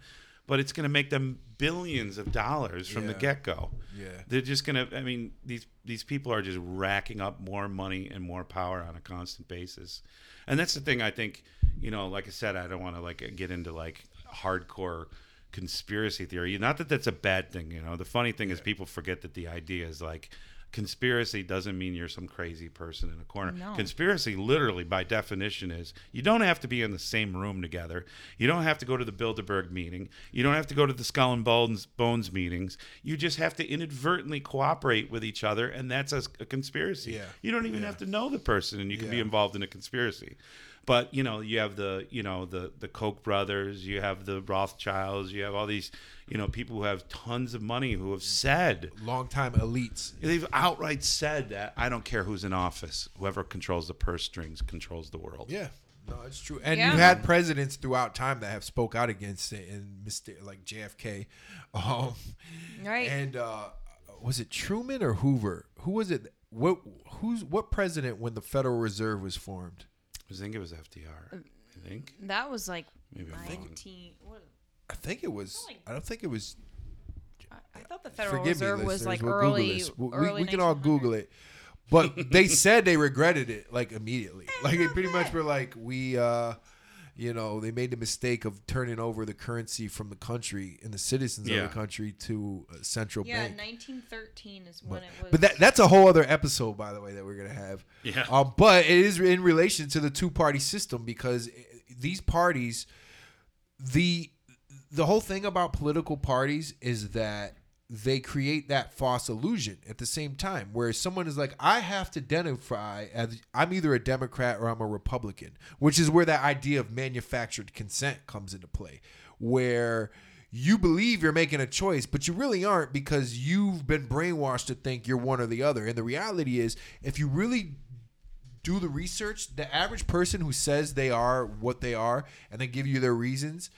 But it's going to make them billions of dollars from the get go. Yeah. They're just gonna. I mean, these these people are just racking up more money and more power on a constant basis, and that's the thing. I think you know, like I said, I don't want to like get into like hardcore conspiracy theory. Not that that's a bad thing. You know, the funny thing is people forget that the idea is like conspiracy doesn't mean you're some crazy person in a corner. No. Conspiracy, literally by definition, is you don't have to be in the same room together. You don't have to go to the Bilderberg meeting. You don't have to go to the Skull and Bones, Bones meetings. You just have to inadvertently cooperate with each other, and that's a, a conspiracy. Yeah. You don't even Yeah. have to know the person, and you can be involved in a conspiracy. But you know, you have the you know the the Koch brothers, you have the Rothschilds, you have all these you know people who have tons of money who have said Longtime elites. They've outright said that I don't care who's in office. Whoever controls the purse strings controls the world. Yeah. No, it's true. And Yeah. you had presidents throughout time that have spoke out against it, and Mr. like JFK, [LAUGHS] um, Right. and uh, was it Truman or Hoover? Who was it? What who's what president when the Federal Reserve was formed? I think it was FDR. I think that was like maybe I'm wrong. 19. What, I think it was. I don't think it was. I, I thought the Federal Forgive Reserve me, was like we'll Google early. We, we- early we can all Google it, but they said they regretted it like immediately. [LAUGHS] Like they pretty much were like, we, uh, you know, they made the mistake of turning over the currency from the country and the citizens Yeah. of the country to a central Yeah, bank. 1913 is when it was. But that, that's a whole other episode, by the way, that we're gonna have. Yeah. Um, but it is in relation to the two party system because these parties, the the whole thing about political parties is that they create that false illusion at the same time where someone is like i have to identify as i'm either a democrat or i'm a republican which is where that idea of manufactured consent comes into play where you believe you're making a choice but you really aren't because you've been brainwashed to think you're one or the other. And the reality is if you really do the research the average person who says they are what they are and they give you their reasons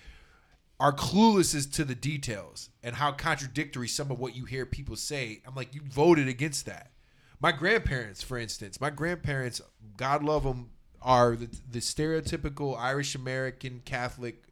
are clueless as to the details and how contradictory some of what you hear people say. I'm like, you voted against that. My grandparents, for instance, my grandparents, God love them, are the, the stereotypical Irish American Catholic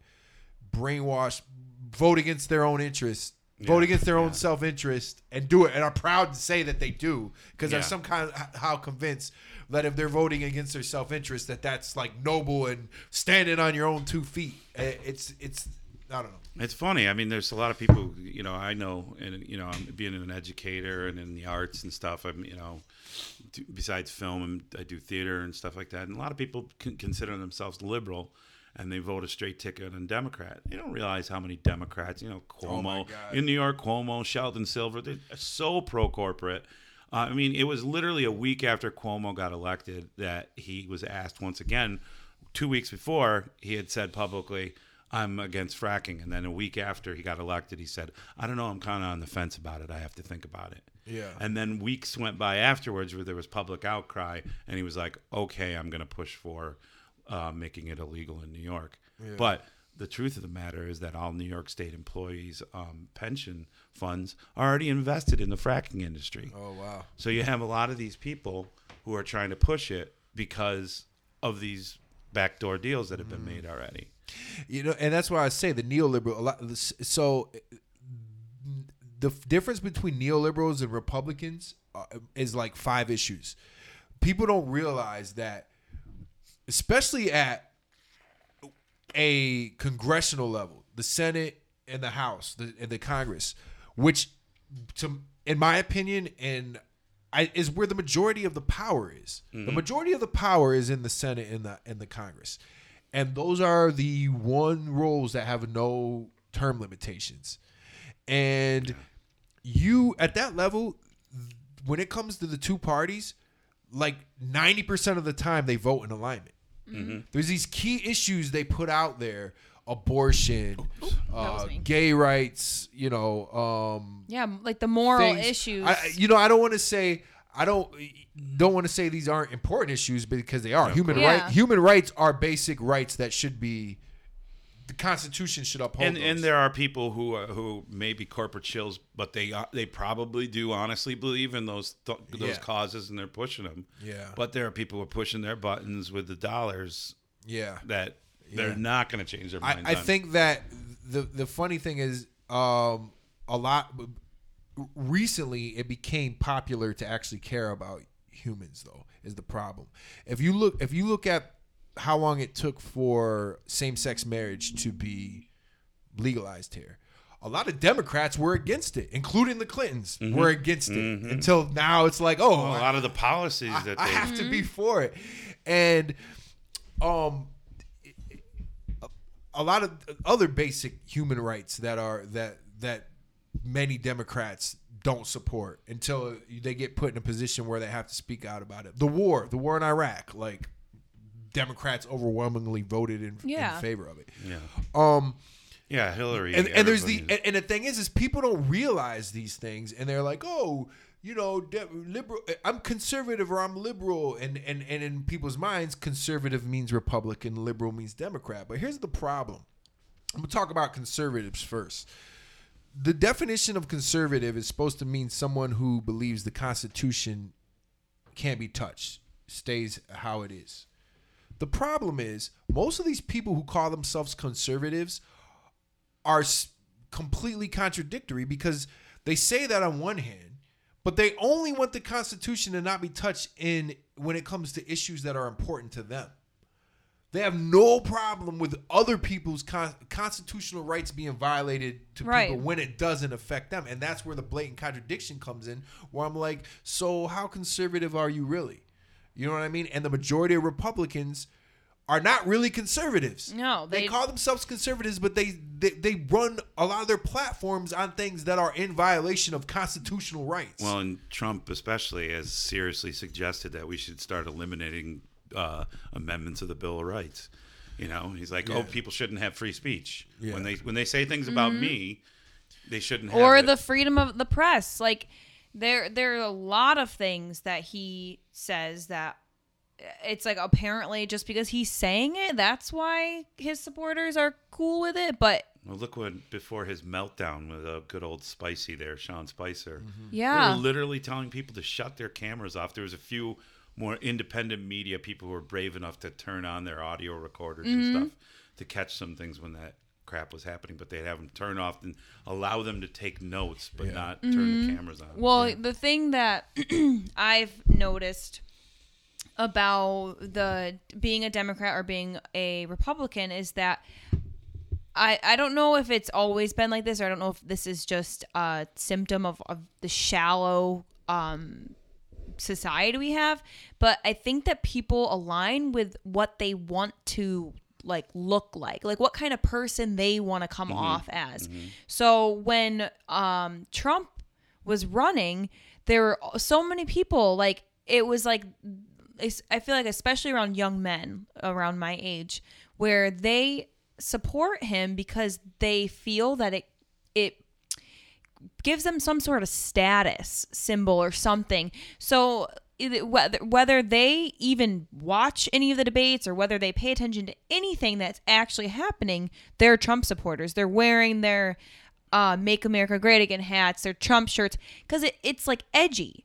brainwashed, vote against their own interests, vote against their own yeah. self interest, and do it, and are proud to say that they do because they're Yeah. some kind of how convinced that if they're voting against their self interest, that that's like noble and standing on your own two feet. Eh, It's it's I don't know. It's funny. I mean, there's a lot of people, you know, I know, and you know, I'm being an educator and in the arts and stuff. I'm, you know, besides film, I do theater and stuff like that. And a lot of people con- consider themselves liberal, and they vote a straight ticket on Democrat. They don't realize how many Democrats, you know, Oh Cuomo God. in New York, Cuomo, Sheldon Silver, they're so pro corporate. Uh, I mean, it was literally a week after Cuomo got elected that he was asked once again. Two weeks before, he had said publicly, I'm against fracking. And then a week after he got elected, he said, I don't know, I'm kind of on the fence about it. I have to think about it. Yeah. And then weeks went by afterwards where there was public outcry, and he was like, okay, I'm going to push for uh, making it illegal in New York. Yeah. But the truth of the matter is that all New York State employees' um, pension funds are already invested in the fracking industry. Oh wow. So you have a lot of these people who are trying to push it because of these backdoor deals that have been made already. You know, and that's why I say the neoliberal. A lot, so the difference between neoliberals and Republicans uh, is like five issues. People don't realize that, especially at a congressional level, the Senate and the House the, and the Congress, which, to in my opinion, and I, is where the majority of the power is. The majority of the power is in the Senate and the and the Congress, and those are the one roles that have no term limitations. And you at that level, when it comes to the two parties, like ninety percent of the time they vote in alignment. There's these key issues they put out there: abortion, uh, gay rights. You know, um, yeah, like the moral things- issues. I, I- you know, I don't want to say I don't don't want to say these aren't important issues because they are. human course. right human rights are basic rights that should be the Constitution should uphold. and and there are people who are, who may be corporate shills, but they are, they probably do honestly believe in those th- those Yeah. causes and they're pushing them. Yeah. But there are people who are pushing their buttons with the dollars yeah. that they're not going to change their I, minds. I on. think that the the funny thing is, um, a lot recently it became popular to actually care about humans. Though is the problem. If you look, if you look at how long it took for same sex marriage to be legalized here. A lot of Democrats were against it, including the Clintons were mm-hmm. against it mm-hmm. until now. It's like, oh, a lot of the policies I, that I they have to be mm-hmm. for it. And um a- a lot of other basic human rights that are that that many Democrats don't support until they get put in a position where they have to speak out about it. The war, the war in Iraq, like Democrats overwhelmingly voted in, Yeah. in favor of it. yeah. Um Yeah, Hillary. and, and there's the and, and the thing is is people don't realize these things and they're like oh you know de- liberal i'm conservative or i'm liberal and, and and in people's minds conservative means republican liberal means democrat but here's the problem i'm gonna talk about conservatives first the definition of conservative is supposed to mean someone who believes the constitution can't be touched stays how it is the problem is most of these people who call themselves conservatives are completely contradictory because they say that on one hand, but they only want the Constitution to not be touched in when it comes to issues that are important to them. They have no problem with other people's con- constitutional rights being violated to Right. people when it doesn't affect them, and that's where the blatant contradiction comes in. Where I'm like, so how conservative are you really? You know what I mean? And the majority of Republicans are not really conservatives. No, they, they- call themselves conservatives, but they, they they run a lot of their platforms on things that are in violation of constitutional rights. Well, and Trump especially has seriously suggested that we should start eliminating uh, amendments of the Bill of Rights. You know, he's like, Yeah. "Oh, people shouldn't have free speech Yeah. when they when they say things about me, they shouldn't have." or it." the freedom of the press. Like there there are a lot of things that he says that it's like apparently just because he's saying it, that's why his supporters are cool with it. But Well, look what before his meltdown with a good old Spicy there, Sean Spicer. They yeah, were literally telling people to shut their cameras off. There was a few more independent media people who are brave enough to turn on their audio recorders Mm-hmm. and stuff to catch some things when that crap was happening, but they'd have them turn off and allow them to take notes, but Yeah. not turn the cameras on. Mm-hmm. Well, the thing that [CLEARS THROAT] I've noticed about the being a Democrat or being a Republican is that I I don't know if it's always been like this or I don't know if this is just a symptom of, of the shallow um society we have, but I think that people align with what they want to like look like, like what kind of person they want to come off as. So when um Trump was running, there were so many people like it was like I feel like especially around young men around my age where they support him because they feel that it it gives them some sort of status symbol or something. So whether whether they even watch any of the debates or whether they pay attention to anything that's actually happening, they're Trump supporters. They're wearing their uh, "Make America Great Again" hats, their Trump shirts, because it, it's like edgy.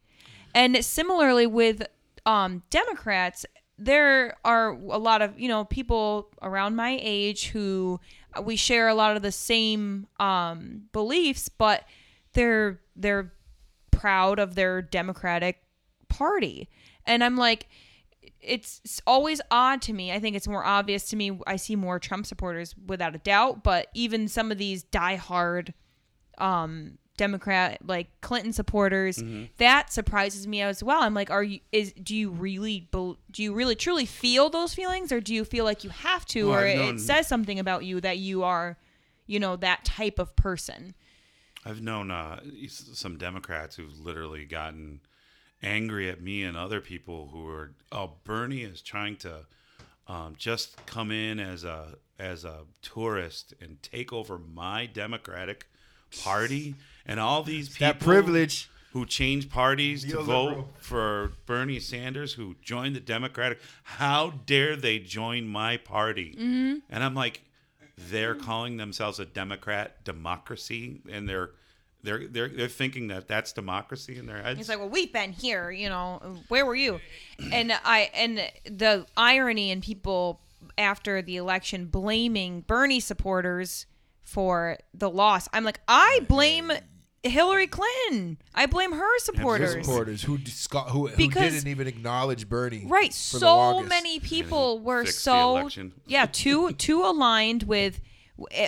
And similarly with um, Democrats, there are a lot of you know people around my age who we share a lot of the same um, beliefs, but they're they're proud of their Democratic Party, and I'm like. It's always odd to me. I think it's more obvious to me. I see more Trump supporters without a doubt, but even some of these diehard um Democrat like Clinton supporters that surprises me as well. I'm like, are you is do you really do you really truly feel those feelings, or do you feel like you have to, Well, or it, it says something about you that you are, you know, that type of person? I've known uh, some Democrats who've literally gotten angry at me and other people who are, oh, Bernie is trying to um, just come in as a as a tourist and take over my Democratic Party, and all these people that privilege. who change parties to vote for Bernie Sanders, who joined the Democratic. How dare they join my party? Mm-hmm. And I'm like, they're hmm. calling themselves a Democrat democracy, and they're they're they're they're thinking that that's democracy in their heads. It's like, well, we've been here, you know, where were you? And I and the irony in people after the election blaming Bernie supporters for the loss. I'm like, I blame Hillary Clinton. I blame her His supporters. supporters who disca- who, who Because- didn't even acknowledge Bernie. Right. for the So longest. many people were fix the so election. yeah, too [LAUGHS] too aligned with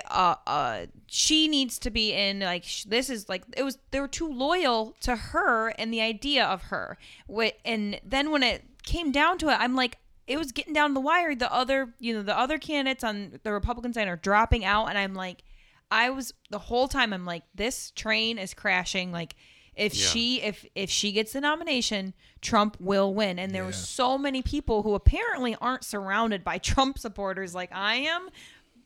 uh uh she needs to be in like sh- this is like it was they were too loyal to her and the idea of her. Wh- And then when it came down to it, I'm like it was getting down the wire. The other, you know, the other candidates on the Republican side are dropping out, and I'm like, I was the whole time. I'm like, this train is crashing. Like, if Yeah. she if if she gets the nomination, Trump will win. And there were so many people who apparently aren't surrounded by [LAUGHS] Trump supporters like I am,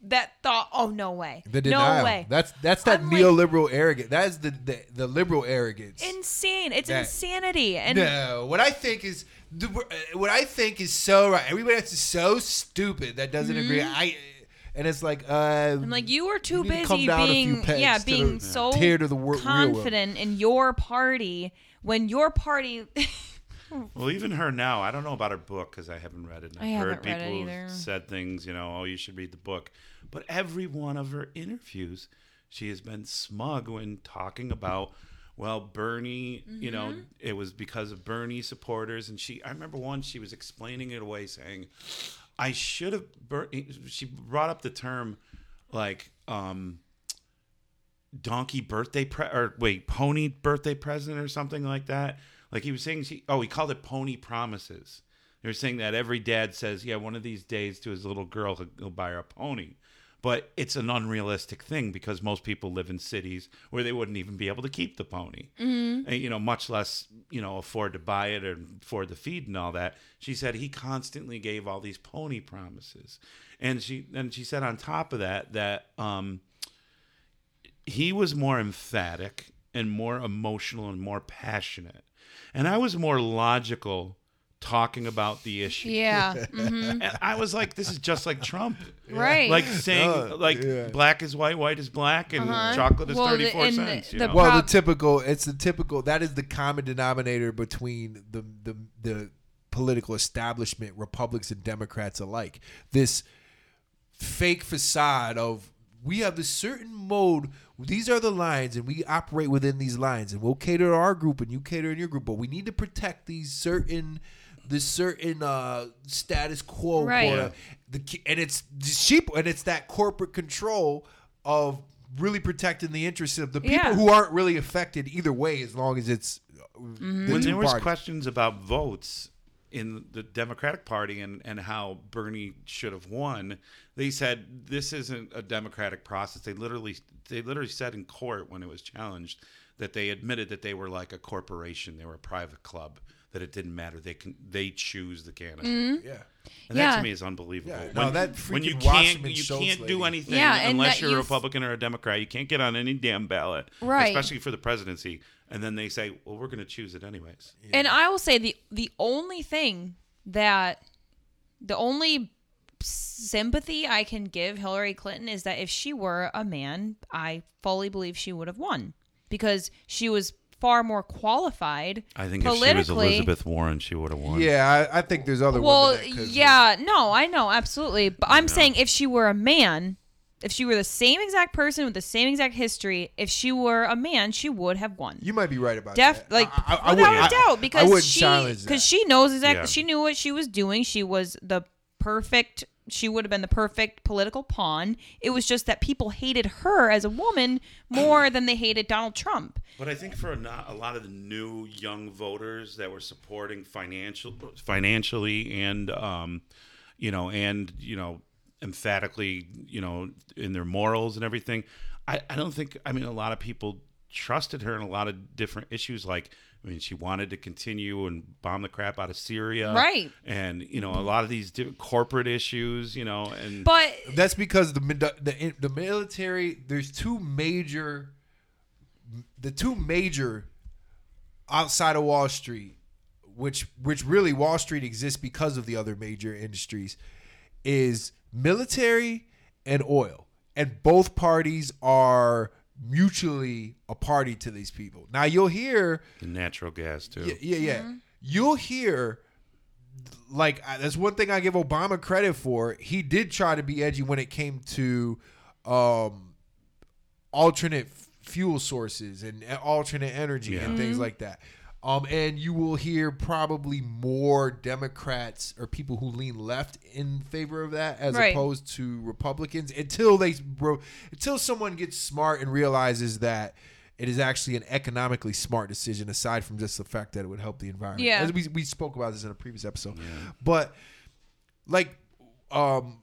that thought, "Oh no way, The no way." That's that's that I'm like- neoliberal arrogance. That is the, the the liberal arrogance. insane. It's That- insanity. And no, what I think is the, what I think is so right. Everybody else is so stupid that doesn't agree. Mm-hmm. I and it's like uh, Mm-hmm. I'm like, you were too need to come busy down a being, yeah, to being the- so tear to the wor- world. confident in your party when your party. [LAUGHS] Well, even her now, I don't know about her book because I haven't read it. And I I've heard haven't read it people either. said things, you know, oh, you should read the book. But every one of her interviews, she has been smug when talking about, well, Bernie, you know, Mm-hmm. it was because of Bernie supporters. And she, I remember once she was explaining it away saying, I should have, Ber-, she brought up the term like, um, donkey birthday pre- or wait pony birthday present or something like that. Like he was saying she, oh he called it pony promises. They were saying that every dad says yeah one of these days to his little girl he'll, he'll buy her a pony but it's an unrealistic thing because most people live in cities where they wouldn't even be able to keep the pony. And, you know much less you know afford to buy it or afford the feed and all that. She said he constantly gave all these pony promises. And she and she said on top of that that um he was more emphatic and more emotional and more passionate. And I was more logical talking about the issue. yeah, [LAUGHS] mhm, And I was like, this is just like Trump. [LAUGHS] right. Like saying Uh, like yeah. black is white, white is black, and Uh-huh. chocolate is Well, thirty four the- cents. you the know? well, the typical. It's the typical. That is the common denominator between the the the political establishment, Republicans and Democrats alike. This fake facade of we have this certain mode. These are the lines, and we operate within these lines, and we'll cater to our group, and you cater in your group. But we need to protect these certain, this certain uh, status quo. Right. quota. The and it's sheep, and it's that corporate control of really protecting the interests of the people Yeah. who aren't really affected either way, as long as it's uh, Mm-hmm. the when two there was parties. questions about votes in the Democratic Party and, and how Bernie should have won, they said this isn't a democratic process. They literally they literally said in court when it was challenged that they admitted that they were like a corporation, they were a private club, that it didn't matter. They can they choose the candidate. yeah. And that Mm-hmm. To me is unbelievable. Yeah, no, that when you freaking can't you Schultz can't do anything Yeah, unless you're a Republican or a Democrat. You can't get on any damn ballot, Right. Especially for the presidency. And then they say, "Well, we're going to choose it anyways." And I will say the the only thing that the only sympathy I can give Hillary Clinton is that if she were a man, I fully believe she would have won because she was far more qualified. I think if she was. Elizabeth Warren, she would have won. Yeah, I, I think there's other Well, women that could- yeah, no, I know absolutely, but I'm saying if she were a man, if she were the same exact person with the same exact history, if she were a man, she would have won. You might be right about Def that. like I, I, I without wouldn't- a I- doubt because I wouldn't she because she knows exactly Yeah. she knew what she was doing. She was the perfect. She would have been the perfect political pawn. It was just that people hated her as a woman more than they hated Donald Trump. But I think for a, lot of the new young voters that were supporting financial, financially, and um, you know, and you know, emphatically, you know, in their morals and everything, I, I don't think. I mean, a lot of people trusted her in a lot of different issues. Like, I mean, she wanted to continue and bomb the crap out of Syria, Right. And you know, a lot of these corporate issues, you know, and But That's because the the the military. There's two major, the two major outside of Wall Street, which which really Wall Street exists because of the other major industries, is military and oil, and both parties are mutually a party to these people. Now you'll hear the natural gas too. yeah, yeah, yeah. You'll hear like that's one thing I give Obama credit for. He did try to be edgy when it came to um, alternate f- fuel sources and uh, alternate energy and Yeah. things like that. Um, and you will hear probably more Democrats or people who lean left in favor of that as Right. opposed to Republicans until they bro, until someone gets smart and realizes that it is actually an economically smart decision aside from just the fact that it would help the environment. Yeah. As we we spoke about this in a previous episode. But like um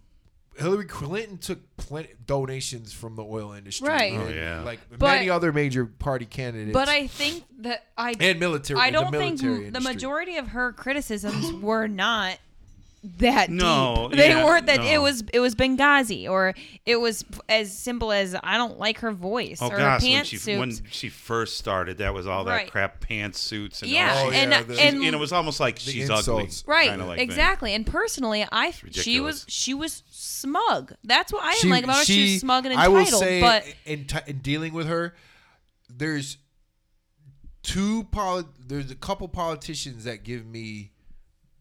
Hillary Clinton took plenty donations from the oil industry. Right. Oh, and, yeah. Like But- many other major party candidates. but I think that I and military I the don't military think the industry. majority of her criticisms were not that No, deep. They yeah, weren't that. no. It was it was Benghazi, or it was as simple as I don't like her voice Oh or gosh, her when pantsuits. she when she first started, that was all that Right. crap pantsuits and yeah, all Oh, that. and yeah, the- and and it was almost like she's insults. ugly, right, kinda like thing. exactly. And personally, I she was she was smug. That's what I didn't like about her. She was smug and entitled. I will say, but in, t- in dealing with her, there's two poli- There's a couple politicians that give me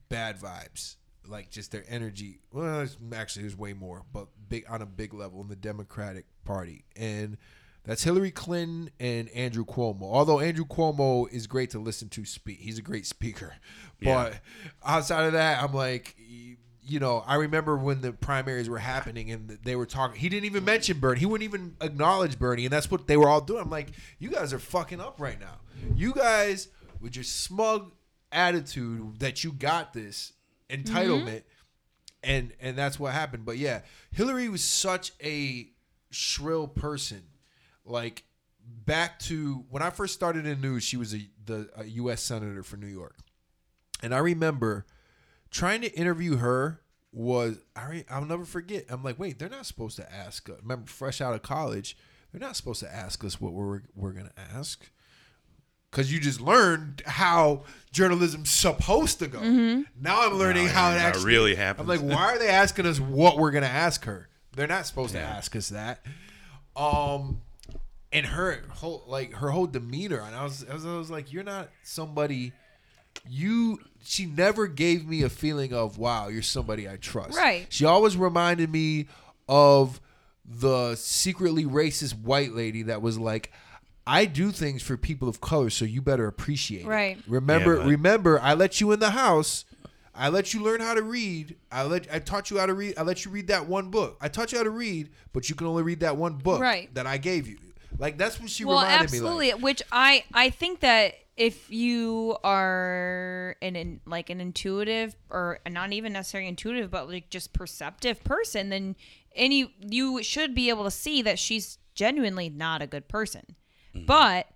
bad vibes, like just their energy. Well, it's, actually, there's way more, but big on a big level in the Democratic Party, and that's Hillary Clinton and Andrew Cuomo. Although Andrew Cuomo is great to listen to speak, he's a great speaker. Yeah. But outside of that, I'm like, you know, I remember when the primaries were happening and they were talking. He didn't even mention Bernie. He wouldn't even acknowledge Bernie, and that's what they were all doing. I'm like, you guys are fucking up right now. You guys with your smug attitude that you got this entitlement, mm-hmm. and and that's what happened. But yeah, Hillary was such a shrill person. Like back to when I first started in news, she was a the a U.S. senator for New York, and I remember trying to interview her was I re, I'll never forget. I'm like, wait, they're not supposed to ask. Remember, fresh out of college, they're not supposed to ask us what we're we're gonna ask. Cause you just learned how journalism's supposed to go. Now I'm learning Now how it know how it actually really I'm like, why are they asking us what we're gonna ask her? They're not supposed to ask us that. Um, and her whole like her whole demeanor, and I was, I was I was like, you're not somebody. You she never gave me a feeling of wow, you're somebody I trust. Right. She always reminded me of the secretly racist white lady that was like, I do things for people of color, so you better appreciate Right. it. Remember, Yeah, remember, I let you in the house. I let you learn how to read. I let I taught you how to read. I let you read that one book. I taught you how to read, but you can only read that one book Right. that I gave you. Like that's what she well, reminded absolutely. me. Like. Which I I think that if you are an in, like an intuitive or not even necessarily intuitive, but like just perceptive person, then any you should be able to see that she's genuinely not a good person. Mm-hmm. But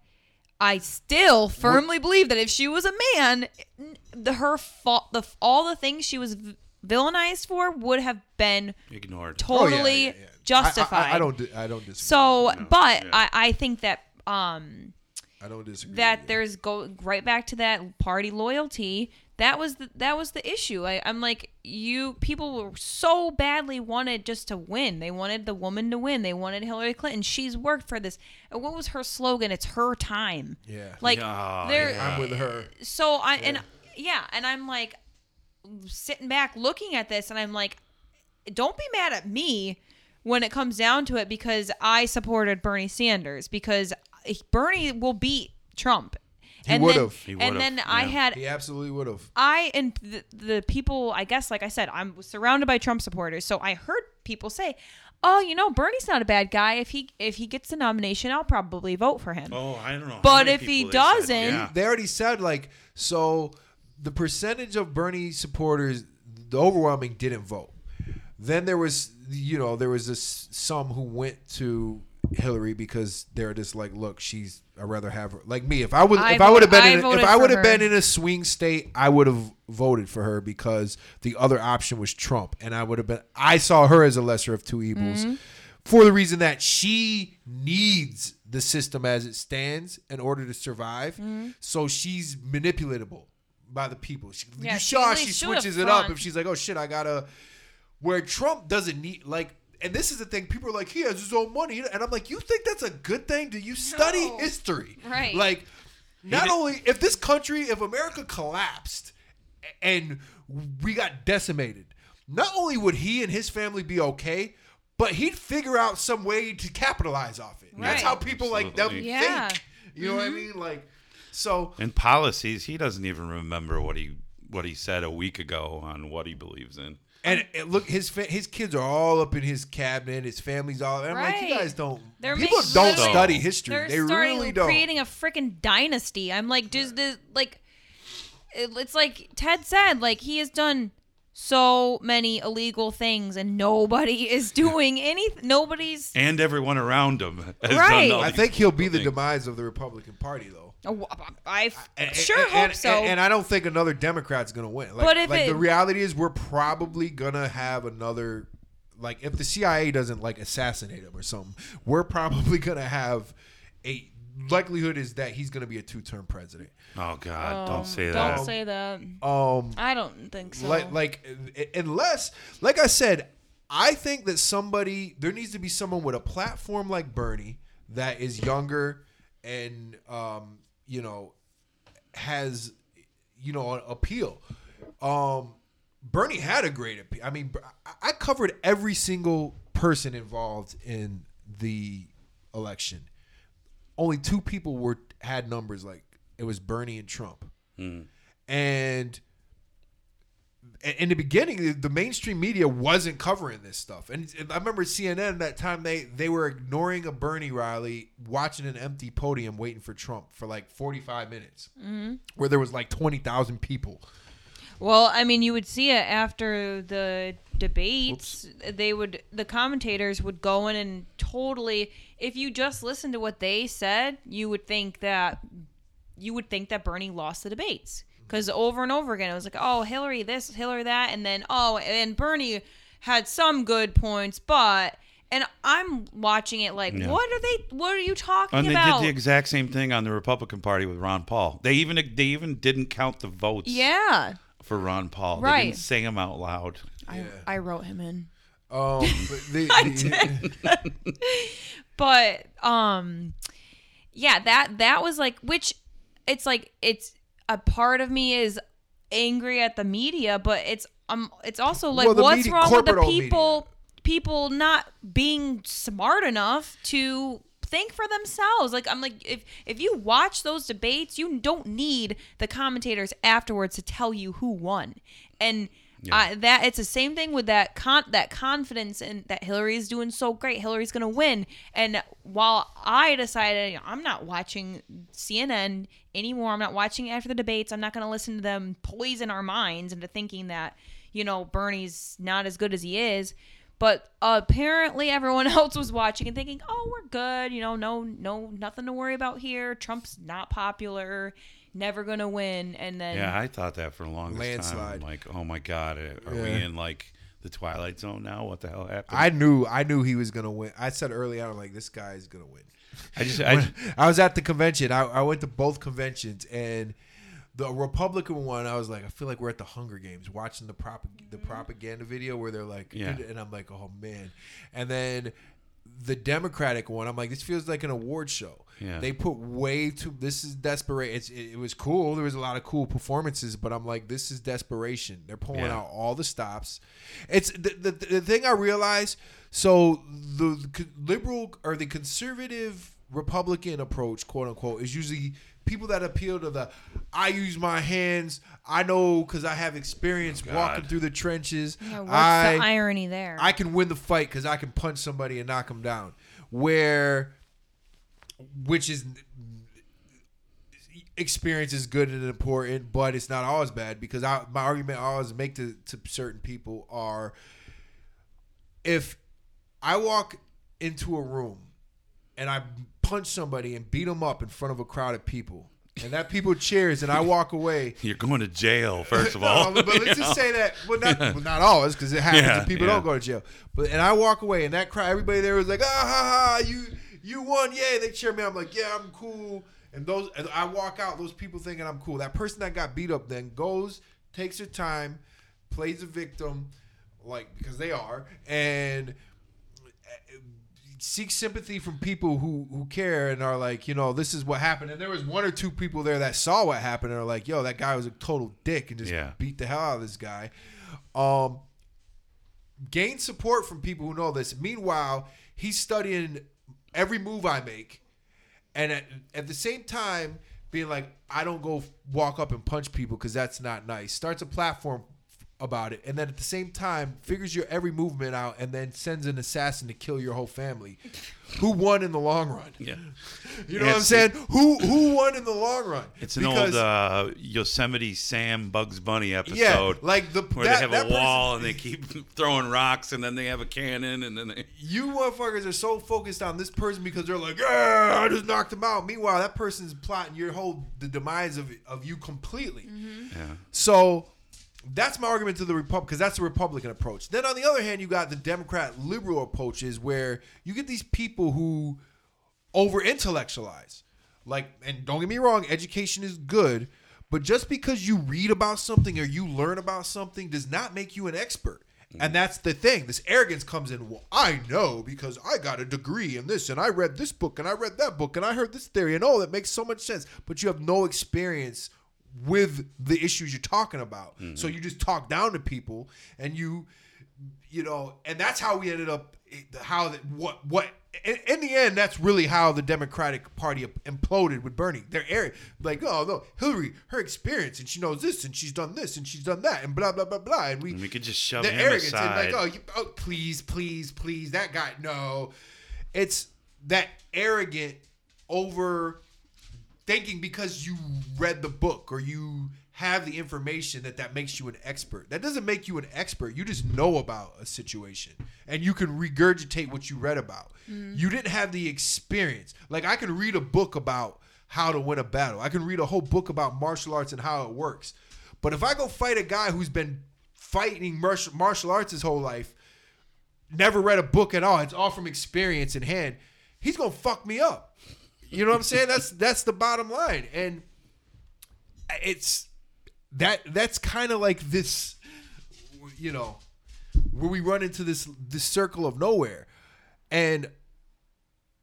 I still firmly believe that if she was a man, the her fault, the all the things she was v- villainized for would have been ignored. totally Oh, yeah, yeah, yeah. justified. I, I, I don't. I don't disagree. So, but yeah. I, I think that um I don't disagree. that there's go right back to that party loyalty. That was the that was the issue. I, I'm like you people were so badly wanted just to win. They wanted the woman to win. They wanted Hillary Clinton. She's worked for this. And what was her slogan? It's her time. Yeah. Like Yeah, there. yeah. I'm with her. So I and yeah, and I'm like sitting back looking at this, and I'm like, don't be mad at me when it comes down to it because I supported Bernie Sanders because Bernie will beat Trump. He and would've. He Then, and would've, then I yeah. had He absolutely would have. I and the, the people, I guess, like I said, I'm surrounded by Trump supporters. So I heard people say, "Oh, you know, Bernie's not a bad guy. If he if he gets the nomination, I'll probably vote for him." Oh, I don't know. how But many if he people they said- doesn't- yeah. They already said like so. The percentage of Bernie supporters, the overwhelming, didn't vote. Then there was, you know, there was this some who went to Hillary because they're just like, look, she's. I'd rather have her like me. If I would, I if I would have been, I in, if I would have been in a swing state, I would have voted for her because the other option was Trump, and I would have been. I saw her as a lesser of two evils, Mm-hmm. for the reason that she needs the system as it stands in order to survive. Mm-hmm. So she's manipulatable by the people. She, Yeah, you saw she have switches it up if she's like, oh shit, I gotta. Where Trump doesn't need like. And this is the thing. People are like, he has his own money, and I'm like, you think that's a good thing? Do you study No. history? Right. Like, not only if this country, if America collapsed, and we got decimated, not only would he and his family be okay, but he'd figure out some way to capitalize off it. That's how people like them Yeah. think. You know what I mm-hmm. mean? Like, so in policies, he doesn't even remember what he what he said a week ago on what he believes in. And, and look, his fa- his kids are all up in his cabinet. His family's all. And I'm like, you Right. guys don't. They're people making- don't literally- study history. They're They starting really don't. creating a freaking dynasty. I'm like, does the like? it- It's like Ted said, like he has done so many illegal things, and nobody [LAUGHS] is doing anything. Nobody's And everyone around him has Right. done all I these think he'll be the things. demise of the Republican Party, though. Oh, I And- sure and- hope and- so. And, I don't think another Democrat's gonna win. Like, But if like it- the reality is, we're probably gonna have another. Like, if the CIA doesn't like assassinate him or something, we're probably [LAUGHS] gonna have a likelihood is that he's gonna be a two-term president. Oh God, Um, don't say that. Don't say that. Um, I don't think so. like like unless like i said i think that somebody there needs to be someone with a platform like bernie that is younger and um you know has you know an appeal. Um bernie had a great appeal. I mean I- i covered every single person involved in the election. Only two people were had numbers like it was bernie and trump. And in the beginning, the mainstream media wasn't covering this stuff, and I remember CNN that time they they were ignoring a Bernie rally, watching an empty podium, waiting for Trump for like forty five minutes, mm-hmm. where there was like twenty thousand people. Well, I mean, you would see it after the debates. They would, the commentators would go in and totally. If you just listened to what they said, you would think that you would think that Bernie lost the debates because over and over again it was like, oh, Hillary this, Hillary that, and then oh, and Bernie had some good points, but. And I'm watching it like, Yeah. what are they? What are you talking about? And they did the exact same thing on the Republican Party with Ron Paul. They even they even didn't count the votes yeah, for Ron Paul. They Right. didn't say him out loud. I, I wrote him in. Um, [LAUGHS] but the, the- [LAUGHS] but um yeah that that was like which it's like it's a part of me is angry at the media but it's um it's also like Well, what's media- wrong with the people people not being smart enough to think for themselves like i'm like if if you watch those debates you don't need the commentators afterwards to tell you who won and I, that it's the same thing with that con that confidence in that Hillary is doing so great. Hillary's gonna win. And while I decided I'm not watching CNN anymore, I'm not watching after the debates. I'm not gonna listen to them poison our minds into thinking that you know Bernie's not as good as he is. But apparently everyone [LAUGHS] else was watching and thinking, "Oh, we're good. You know, no, no, nothing to worry about here. Trump's not popular, never gonna win." And then Yeah, I thought that for the longest time. Landslide. I'm like, oh my God, eh, are we in like the twilight zone now? What the hell happened? I knew I knew he was gonna win. I said early on, I'm like, this guy is gonna win. I just, I, I was at the convention. I, I went to both conventions, and the Republican one, I was like, I feel like we're at the Hunger Games watching the prop the mm-hmm. propaganda video where they're like, Yeah. and I'm like, oh man. And then the Democratic one, I'm like, this feels like an award show. Yeah. They put way too. This is desperate. It's, it, it was cool. There was a lot of cool performances, but I'm like, this is desperation. They're pulling Yeah. out all the stops. It's the, the the thing I realized. So the, the liberal or the conservative Republican approach, quote unquote, is usually people that appeal to the I use my hands. I know because I have experience oh, God. walking through the trenches. Yeah, what's I the irony there? I can win the fight because I can punch somebody and knock them down. Where, which is experience is good and important, but it's not always bad because I, my argument I always make to, to certain people are if I walk into a room and I punch somebody and beat them up in front of a crowd of people. And that people cheers, and I walk away. [LAUGHS] you're going to jail, [LAUGHS] first of No, all. but let's just say that, well, not [LAUGHS] well, not always, because it happens Yeah, and people yeah. don't go to jail. But and I walk away, and that crowd, everybody there was like, ah ha ha, you you won, yay! They cheer me. I'm like, yeah, I'm cool. And those, and I walk out, those people thinking I'm cool. That person that got beat up then goes, takes her time, plays a victim, like because they are, and uh, seek sympathy from people who who care and are like, you know, this is what happened. And there was one or two people there that saw what happened and are like, yo, that guy was a total dick and just Yeah. beat the hell out of this guy. Um, gain support from people who know this. Meanwhile, he's studying every move I make, and at, at the same time being like, I don't go walk up and punch people because that's not nice. Starts a platform about it, and then at the same time figures your every movement out, and then sends an assassin to kill your whole family. Who won in the long run? Yeah. [LAUGHS] You know what I'm saying? Who who won in the long run? It's an Because- old uh, Yosemite Sam Bugs Bunny episode. yeah, like the where that, they have a person- wall and they keep [LAUGHS] throwing rocks, and then they have a cannon, and then they. [LAUGHS] you motherfuckers are so focused on this person because they're like, yeah, I just knocked him out. Meanwhile, that person's plotting your whole the demise of of you completely. Yeah. So that's my argument to the Republic because that's the Republican approach. Then on the other hand, you got the Democrat liberal approaches where you get these people who over intellectualize. Like, and don't get me wrong, education is good, but just because you read about something or you learn about something does not make you an expert. And mm-hmm. that's the thing. This arrogance comes in. Well, I know because I got a degree in this, and I read this book, and I read that book, and I heard this theory, and oh, that makes so much sense. But you have no experience with the issues you're talking about. Mm-hmm. So you just talk down to people, and you, you know, and that's how we ended up. How that what what in, in the end, that's really how the Democratic Party imploded with Bernie. They're area like, oh no, Hillary, her experience, and she knows this, and she's done this, and she's done that, and blah blah blah blah, and we And we could just shove the him arrogance aside. and like, oh, you, oh, please, please, please, that guy, no. It's that arrogant over thinking because you read the book or you have the information that that makes you an expert. That doesn't make you an expert. You just know about a situation and you can regurgitate what you read about. Mm-hmm. You didn't have the experience. Like I can read a book about how to win a battle. I can read a whole book about martial arts and how it works. But if I go fight a guy who's been fighting martial martial arts his whole life, never read a book at all, it's all from experience in hand, he's gonna fuck me up. You know what I'm saying? That's that's the bottom line. And it's that that's kind of like this you know where we run into this this circle of nowhere. And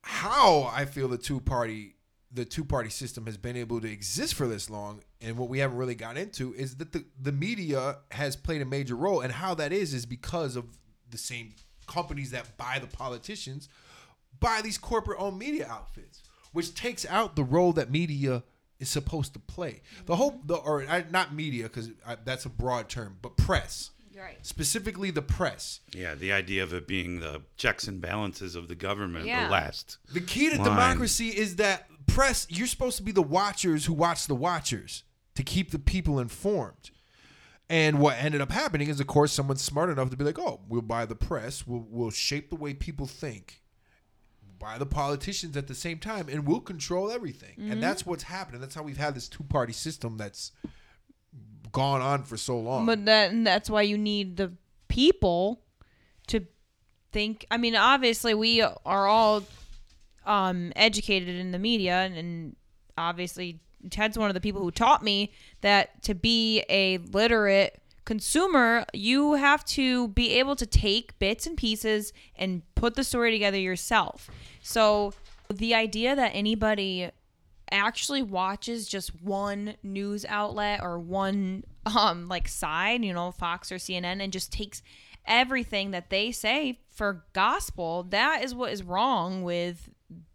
how I feel the two party the two party system has been able to exist for this long and what we haven't really got into is that the, the media has played a major role and how that is is because of the same companies that buy the politicians buy these corporate owned media outfits which takes out the role that media is supposed to play the whole the or not media because that's a broad term but press Right. specifically the press Yeah, the idea of it being the checks and balances of the government, Yeah. the last. The key to line. democracy is that press, you're supposed to be the watchers who watch the watchers to keep the people informed. And what ended up happening is, of course, someone's smart enough to be like, oh, we'll buy the press, we'll, we'll shape the way people think, buy the politicians at the same time, and we'll control everything. And that's what's happening. That's how we've had this two party system that's gone on for so long. But then that's why you need the people to think. I mean, obviously, we are all um, educated in the media, and, and obviously, Ted's one of the people who taught me that to be a literate consumer, you have to be able to take bits and pieces and put the story together yourself. So, the idea that anybody actually watches just one news outlet or one um like side, you know, Fox or CNN and just takes everything that they say for gospel, that is what is wrong with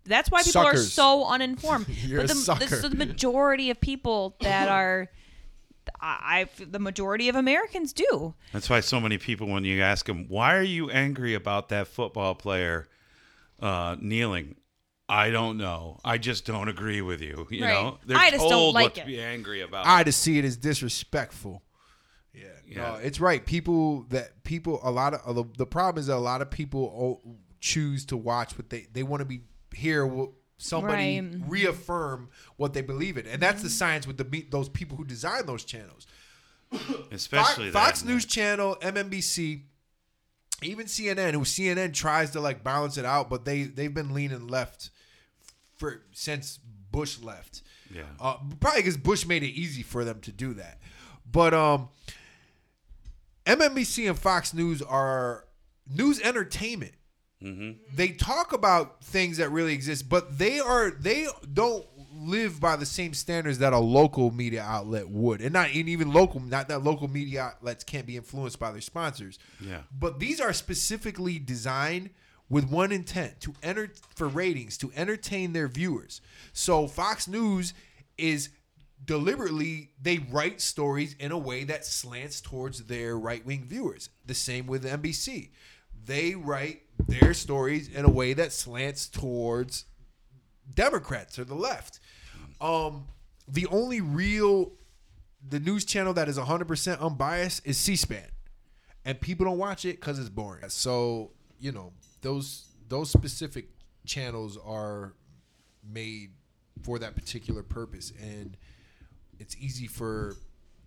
that's why people are so uninformed. [LAUGHS] You're but a sucker. the, so the majority of people that are I, I the majority of Americans do. That's why so many people, when you ask them, why are you angry about that football player uh, kneeling? I don't know. I just don't agree with you. You Right. know, they're I just don't like what it. to be angry about. I just see it as disrespectful. Yeah, Yeah. no, it's right. People that people a lot of the, the problem is that a lot of people choose to watch what they they want to be hear what somebody Right. reaffirm what they believe in, and that's the science with the those people who design those channels. [COUGHS] Especially Fox, Fox. News Channel, MNBC, even CNN, who CNN tries to like balance it out, but they they've been leaning left for since Bush left. Yeah. Uh, probably because Bush made it easy for them to do that. But um, MNBC and Fox News are news entertainment. Mm-hmm. They talk about things that really exist, but they are they don't live by the same standards that a local media outlet would, and not and even local, not that local media outlets can't be influenced by their sponsors. Yeah. But these are specifically designed with one intent to enter for ratings to entertain their viewers. So Fox News is deliberately they write stories in a way that slants towards their right wing viewers. The same with NBC. They write their stories in a way that slants towards Democrats or the left. Um, the only real the news channel that is 100% unbiased is C-SPAN. And people don't watch it cuz it's boring. So, you know, those those specific channels are made for that particular purpose and it's easy for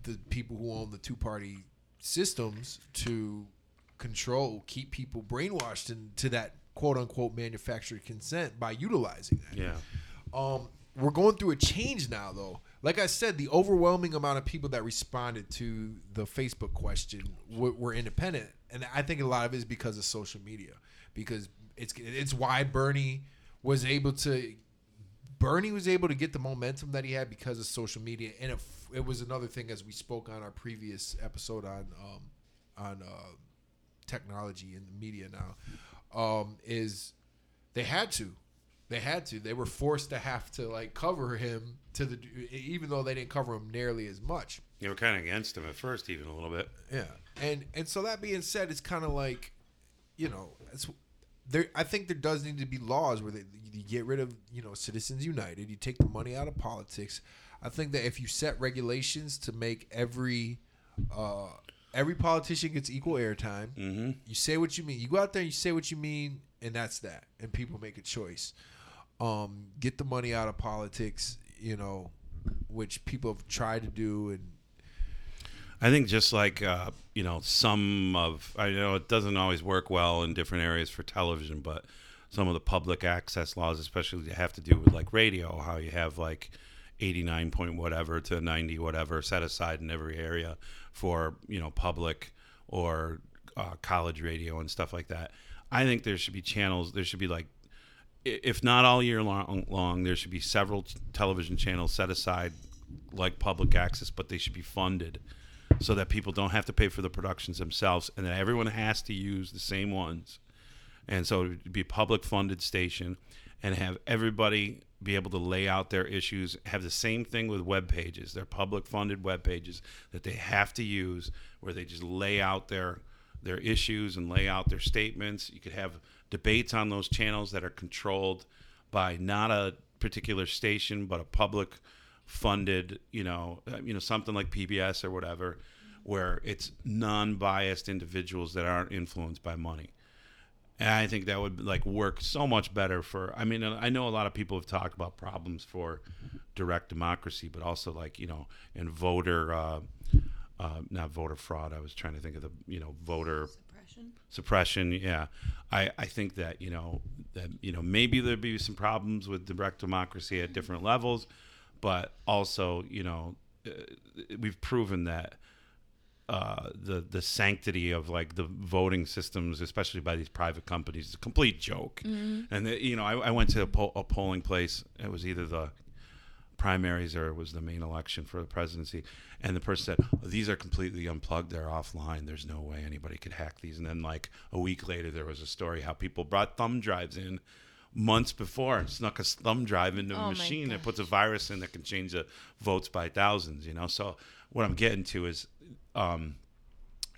the people who own the two-party systems to control keep people brainwashed into that quote unquote manufactured consent by utilizing that Yeah. um, we're going through a change now, though. Like I said, the overwhelming amount of people that responded to the Facebook question were, were independent, and I think a lot of it is because of social media. Because it's it's why Bernie was able to Bernie was able to get the momentum that he had because of social media, and it, it was another thing as we spoke on our previous episode on um, on uh, technology and the media now um, is they had to. They had to. They were forced to have to like cover him to the even though they didn't cover him nearly as much. You were kind of against him at first, even a little bit. yeah. And and so that being said it's kind of like you know it's there i think there does need to be laws where they, you get rid of you know citizens united you take the money out of politics. I think that if you set regulations to make every uh every politician gets equal airtime Mm-hmm. you say what you mean. You go out there, and you say what you mean, and that's that. And people make a choice. Um, get the money out of politics, you know, which people have tried to do, and I think just like uh, you know, some of I know it doesn't always work well in different areas for television, but some of the public access laws, especially have to do with like radio, how you have like eighty nine point whatever to ninety whatever set aside in every area for you know public or uh, college radio and stuff like that. I think there should be channels. There should be like if not all year long, long there should be several television channels set aside like public access, but they should be funded so that people don't have to pay for the productions themselves and that everyone has to use the same ones. And so it would be a public funded station and have everybody be able to lay out their issues, have the same thing with web pages. They're public funded web pages that they have to use where they just lay out their their issues and lay out their statements. You could have debates on those channels that are controlled by not a particular station but a public funded, you know, uh, you know something like PBS or whatever where it's non-biased individuals that aren't influenced by money. And I think that would like work so much better for. I mean, I know a lot of people have talked about problems for direct democracy, but also like you know, in voter, uh, uh, not voter fraud. I was trying to think of the you know voter Suppression. suppression. Yeah, I I think that you know that you know maybe there'd be some problems with direct democracy at different levels, but also you know uh, we've proven that uh, the the sanctity of like the voting systems, especially by these private companies, is a complete joke. And the, you know, I, I went to a, poll, a polling place. It was either the primaries or it was the main election for the presidency, and the person said, oh, "These are completely unplugged. They're offline. There's no way anybody could hack these." And then like a week later, there was a story how people brought thumb drives in. Months before, snuck a thumb drive into Oh a machine that puts a virus in that can change the votes by thousands. You know, so what I'm getting to is um,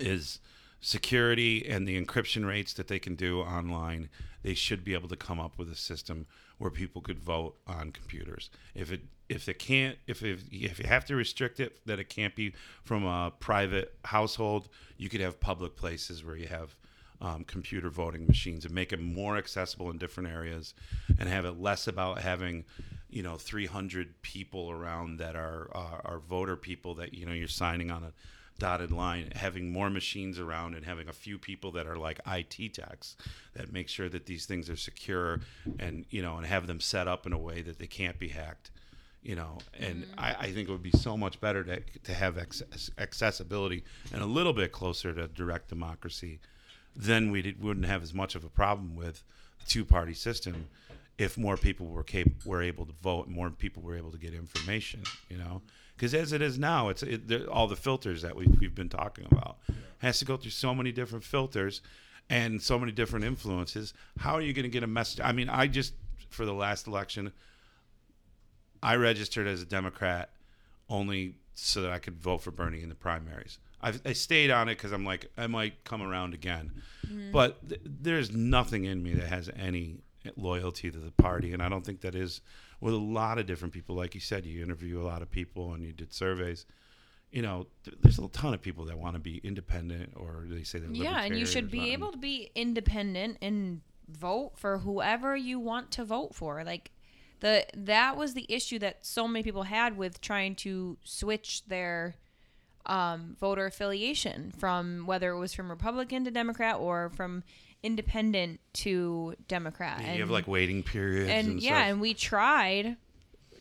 is security and the encryption rates that they can do online. They should be able to come up with a system where people could vote on computers. If it if it can't if if, if you have to restrict it that it can't be from a private household, you could have public places where you have um, computer voting machines and make it more accessible in different areas and have it less about having you know 300 people around that are uh, are voter people that you know you're signing on a dotted line having more machines around and having a few people that are like IT techs that make sure that these things are secure and you know and have them set up in a way that they can't be hacked you know and I, I think it would be so much better to, to have access, accessibility and a little bit closer to direct democracy then we wouldn't have as much of a problem with the two-party system if more people were cap- were able to vote, more people were able to get information. You know, because as it is now, it's it, all the filters that we, we've been talking about has to go through so many different filters and so many different influences. How are you going to get a message? I mean, I just for the last election, I registered as a Democrat only so that I could vote for Bernie in the primaries. I've, I stayed on it because I'm like I might come around again, mm-hmm. but th- there's nothing in me that has any loyalty to the party, and I don't think that is with a lot of different people. Like you said, you interview a lot of people and you did surveys. You know, th- there's a ton of people that want to be independent, or they say they're Yeah, and you should be able to be independent and vote for whoever you want to vote for. Like the that was the issue that so many people had with trying to switch their um, voter affiliation from whether it was from Republican to Democrat or from independent to Democrat. Yeah, you have like waiting periods and, and yeah, stuff. and we tried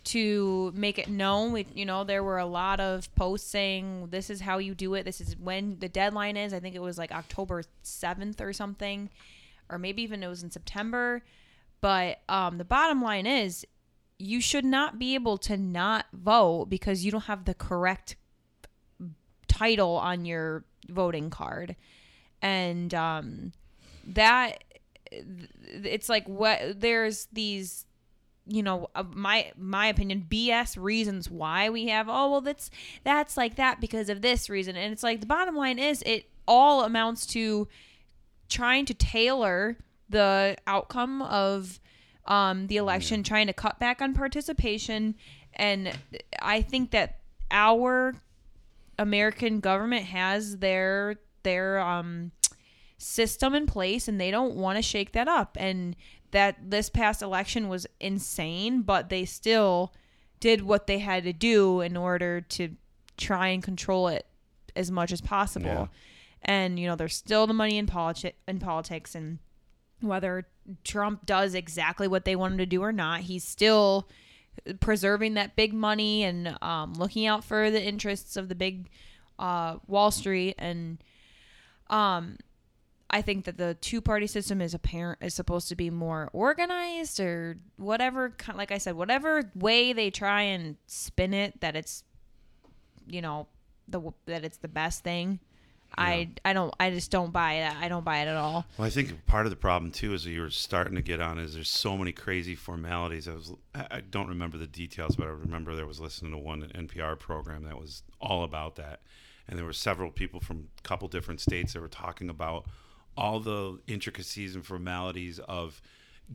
to make it known. We, you know, there were a lot of posts saying this is how you do it. This is when the deadline is. I think it was like October seventh or something, or maybe even it was in September. But um, the bottom line is, you should not be able to not vote because you don't have the correct title on your voting card, and um, that it's like what there's these you know uh, my my opinion bs reasons why we have oh well that's that's like that because of this reason. And it's like the bottom line is it all amounts to trying to tailor the outcome of um, the election trying to cut back on participation. And i think that our american government has their their um system in place and they don't want to shake that up. And that this past election was insane but they still did what they had to do in order to try and control it as much as possible. Yeah. and you know there's still the money in politi- in politics and whether Trump does exactly what they want him to do or not he's still preserving that big money and um, looking out for the interests of the big uh, Wall Street. And um I think that the two party system is apparent is supposed to be more organized or whatever like I said whatever way they try and spin it that it's you know the that it's the best thing I I don't I just don't buy that I don't buy it at all. Well, I think part of the problem too is that you were starting to get on is there's so many crazy formalities. I was I don't remember the details, but I remember there was listening to one NPR program that was all about that, and there were several people from a couple different states that were talking about all the intricacies and formalities of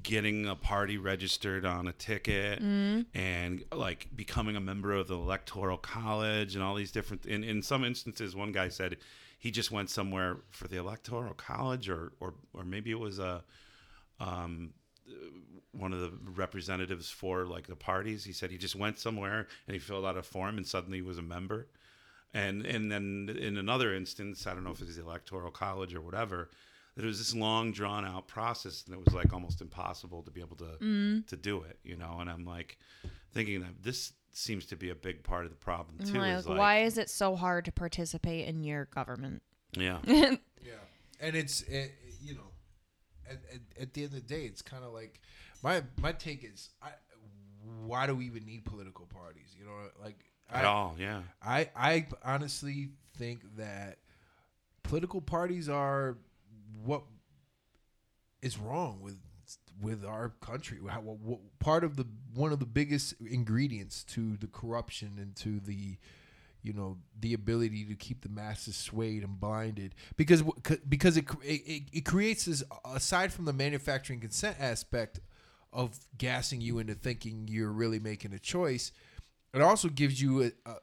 getting a party registered on a ticket and like becoming a member of the electoral college and all these different in, in some instances one guy said he just went somewhere for the electoral college or or, or maybe it was a um, one of the representatives for like the parties. He said he just went somewhere and he filled out a form and suddenly he was a member. And and then in another instance i don't know if it was the electoral college or whatever that it was this long drawn out process and it was like almost impossible to be able to mm-hmm. to do it you know? And i'm like thinking that this seems to be a big part of the problem too like, is like why is it so hard to participate in your government? Yeah. [LAUGHS] Yeah, and it's it, you know, at, at, at the end of the day, it's kind of like my my take is, I, why do we even need political parties? You know, like at I, all yeah. I I honestly think that political parties are what is wrong with with our country. How, what, what, part of the one of the biggest ingredients to the corruption and to the you know the ability to keep the masses swayed and blinded because because it it, it creates this aside from the manufacturing consent aspect of gassing you into thinking you're really making a choice it also gives you a, a,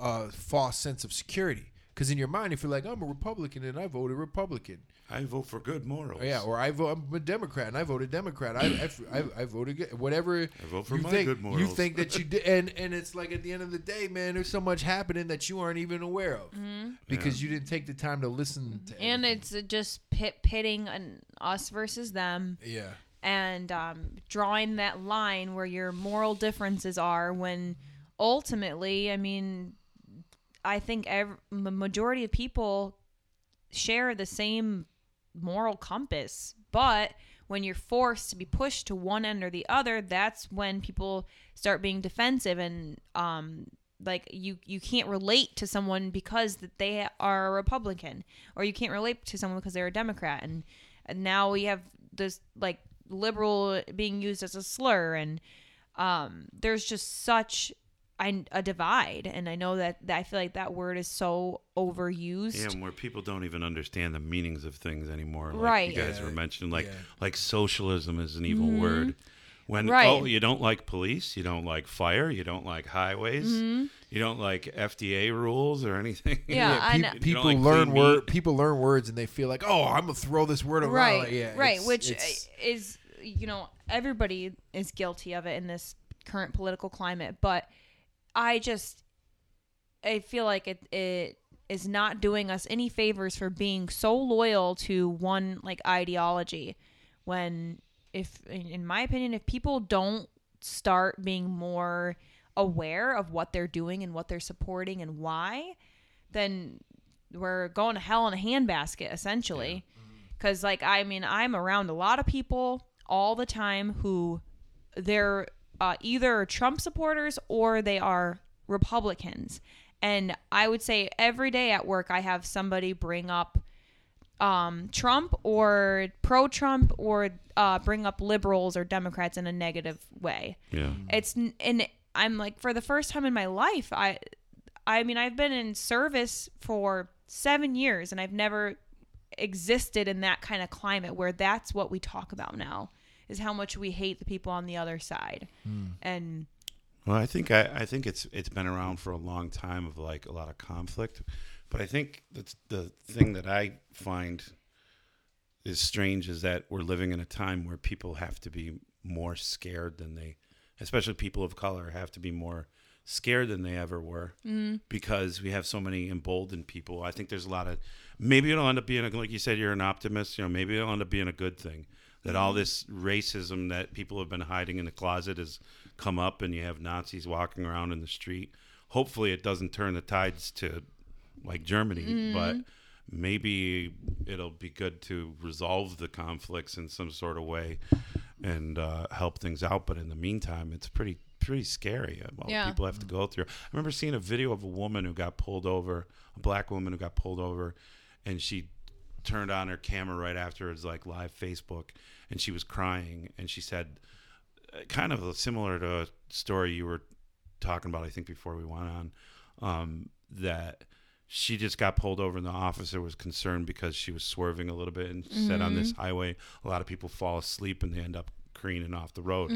a false sense of security because in your mind if you're like i'm a republican and i voted republican i vote for good morals. Yeah or i vote i'm a democrat and i voted democrat. I i, I, I voted ga- whatever i vote for you my think, good you think that you did [LAUGHS] and and it's like at the end of the day man there's so much happening that you aren't even aware of because you didn't take the time to listen to and everything. it's uh, just pit pitting an, us versus them. Yeah. And um, drawing that line where your moral differences are when ultimately i mean i think ev- the majority of people share the same moral compass but when you're forced to be pushed to one end or the other that's when people start being defensive and um like you you can't relate to someone because that they are a republican or you can't relate to someone because they're a democrat. And, and now we have this like liberal being used as a slur. And um there's just such I, a divide, and I know that, that I feel like that word is so overused. Yeah, and where people don't even understand the meanings of things anymore. Like Right. You guys Yeah, were mentioning like yeah. like socialism is an evil word. When Mm-hmm. Right. oh you don't like police, you don't like fire, you don't like highways, you don't like FDA rules or anything. Mm-hmm. Yeah, [LAUGHS] I know. People like learn word. meat. People learn words, and they feel like, oh, I'm gonna throw this word around. right Yeah, right it's- which it's- is you know everybody is guilty of it in this current political climate but i just i feel like it it is not doing us any favors for being so loyal to one like ideology when if in in my opinion if people don't start being more aware of what they're doing and what they're supporting and why then we're going to hell in a handbasket essentially. Because mm-hmm. like i mean i'm around a lot of people all the time who they're uh, either trump supporters or they are republicans. And i would say every day at work i have somebody bring up um, trump or pro-trump or uh, bring up liberals or democrats in a negative way. Yeah. it's and i'm like for the first time in my life i i mean i've been in service for seven years and i've never existed in that kind of climate where that's what we talk about now is how much we hate the people on the other side hmm. and Well, I think I, I think it's it's been around for a long time of like a lot of conflict, but I think that's the thing that I find is strange is that we're living in a time where people have to be more scared than they, especially people of color, have to be more scared than they ever were mm. because we have so many emboldened people. I think there's a lot of maybe it'll end up being a, like you said, you're an optimist. You know, maybe it'll end up being a good thing that all this racism that people have been hiding in the closet has come up, and you have Nazis walking around in the street. Hopefully, it doesn't turn the tides to like Germany, but maybe it'll be good to resolve the conflicts in some sort of way and uh, help things out. But in the meantime, it's pretty pretty scary uh, what Yeah. people have to go through. I remember seeing a video of a woman who got pulled over, a black woman who got pulled over, and she turned on her camera right after it was like live Facebook, and she was crying, and she said, uh, kind of similar to a story you were talking about, I think before we went on, um, that she just got pulled over and the officer was concerned because she was swerving a little bit and she said on this highway a lot of people fall asleep and they end up careening off the road.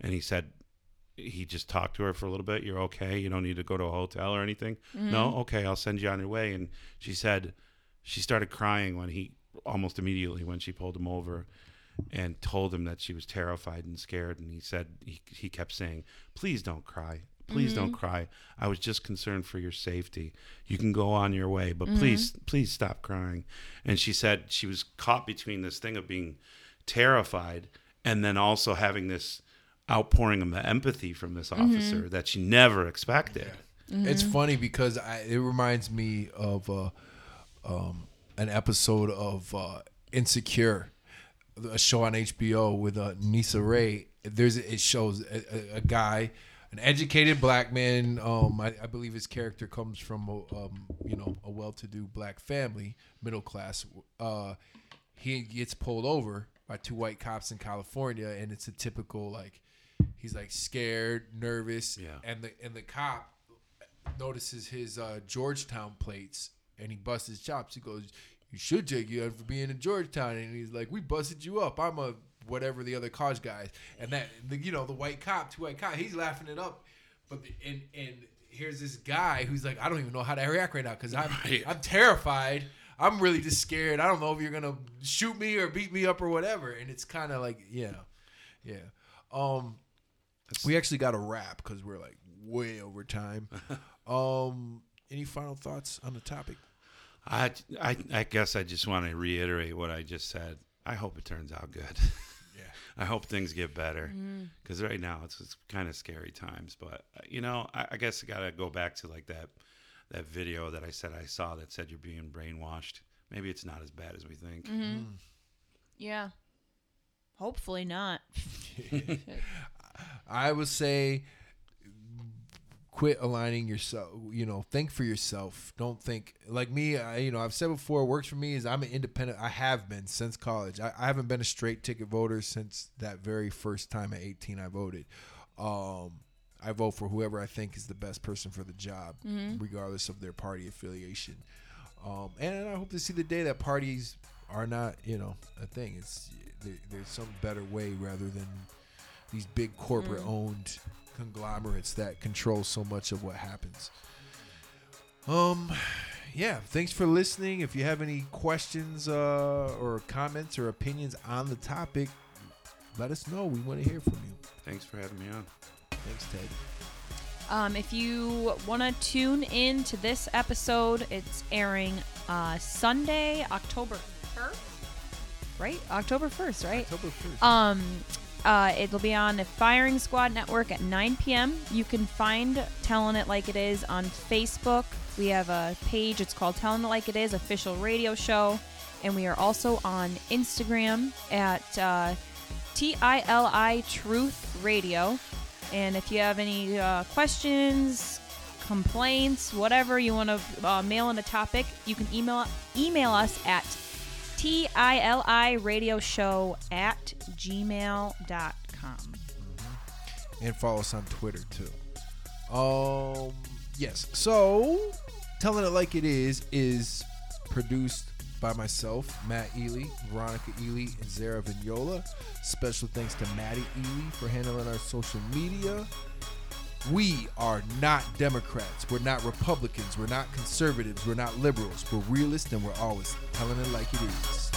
And he said he just talked to her for a little bit you're okay you don't need to go to a hotel or anything. No okay i'll send you on your way. And she said she started crying when he almost immediately when she pulled him over and told him that she was terrified and scared. And he said he, he kept saying please don't cry. Please don't cry. I was just concerned for your safety. You can go on your way but please please stop crying. And she said she was caught between this thing of being terrified and then also having this outpouring of empathy from this officer that she never expected. It's funny because I, it reminds me of uh, um, an episode of uh, Insecure, a show on HBO with uh, Issa Rae. There's it shows a, a, a guy, an educated black man. Um, I, I believe his character comes from a, um, you know a well-to-do black family, middle class. Uh, he gets pulled over by two white cops in California, and it's a typical like he's like scared, nervous, Yeah. and the and the cop notices his uh, Georgetown plates and he busts his chops. He goes, "You should take you out for being in Georgetown." And he's like, "We busted you up. I'm a whatever the other college guys." And that the, you know the white cop, two white cop, he's laughing it up. But the, and and here's this guy who's like, "I don't even know how to react right now because I'm Right. I'm terrified." I'm really just scared. I don't know if you're gonna shoot me or beat me up or whatever. And it's kind of like, yeah, yeah. Um, we actually got a wrap because we're like way over time. [LAUGHS] um, any final thoughts on the topic? I, I, I guess I just want to reiterate what I just said. I hope it turns out good. [LAUGHS] Yeah. I hope things get better mm. because right now it's, it's kind of scary times. But uh, you know, I, I guess I gotta go back to like that that video that I said I saw that said you're being brainwashed. Maybe it's not as bad as we think. Mm-hmm. Mm. yeah hopefully not [LAUGHS] I would say quit aligning yourself. You know, think for yourself. Don't think like me. I, you know, I've said before, works for me is I'm an independent. I have been since college. I, I haven't been a straight ticket voter since that very first time at 18 I voted. Um, I vote for whoever I think is the best person for the job, regardless of their party affiliation. Um, and I hope to see the day that parties are not, you know, a thing. It's there, there's some better way rather than these big corporate owned conglomerates that control so much of what happens. Um, yeah. Thanks for listening. If you have any questions uh, or comments or opinions on the topic, let us know. We want to hear from you. Thanks for having me on. Thanks, Ted. Um, if you want to tune in to this episode, it's airing uh, Sunday, October 1st. Right? October 1st, right? October first. Um, uh, it'll be on the Firing Squad Network at 9 p.m. You can find Telling It Like It Is on Facebook. We have a page. It's called Telling It Like It Is Official Radio Show. And we are also on Instagram at uh, TILI Truth Radio. And if you have any uh, questions, complaints, whatever you want to uh, mail in a topic, you can email email us at TILI radio show at gmail.com. and follow us on Twitter too. Um, yes. So, telling it like it is is produced by myself, Matt Ely, Veronica Ely, and Zara Vignola. Special thanks to Maddie Ely for handling our social media. We are not Democrats. We're not Republicans. We're not conservatives. We're not liberals. We're realists, and we're always telling it like it is.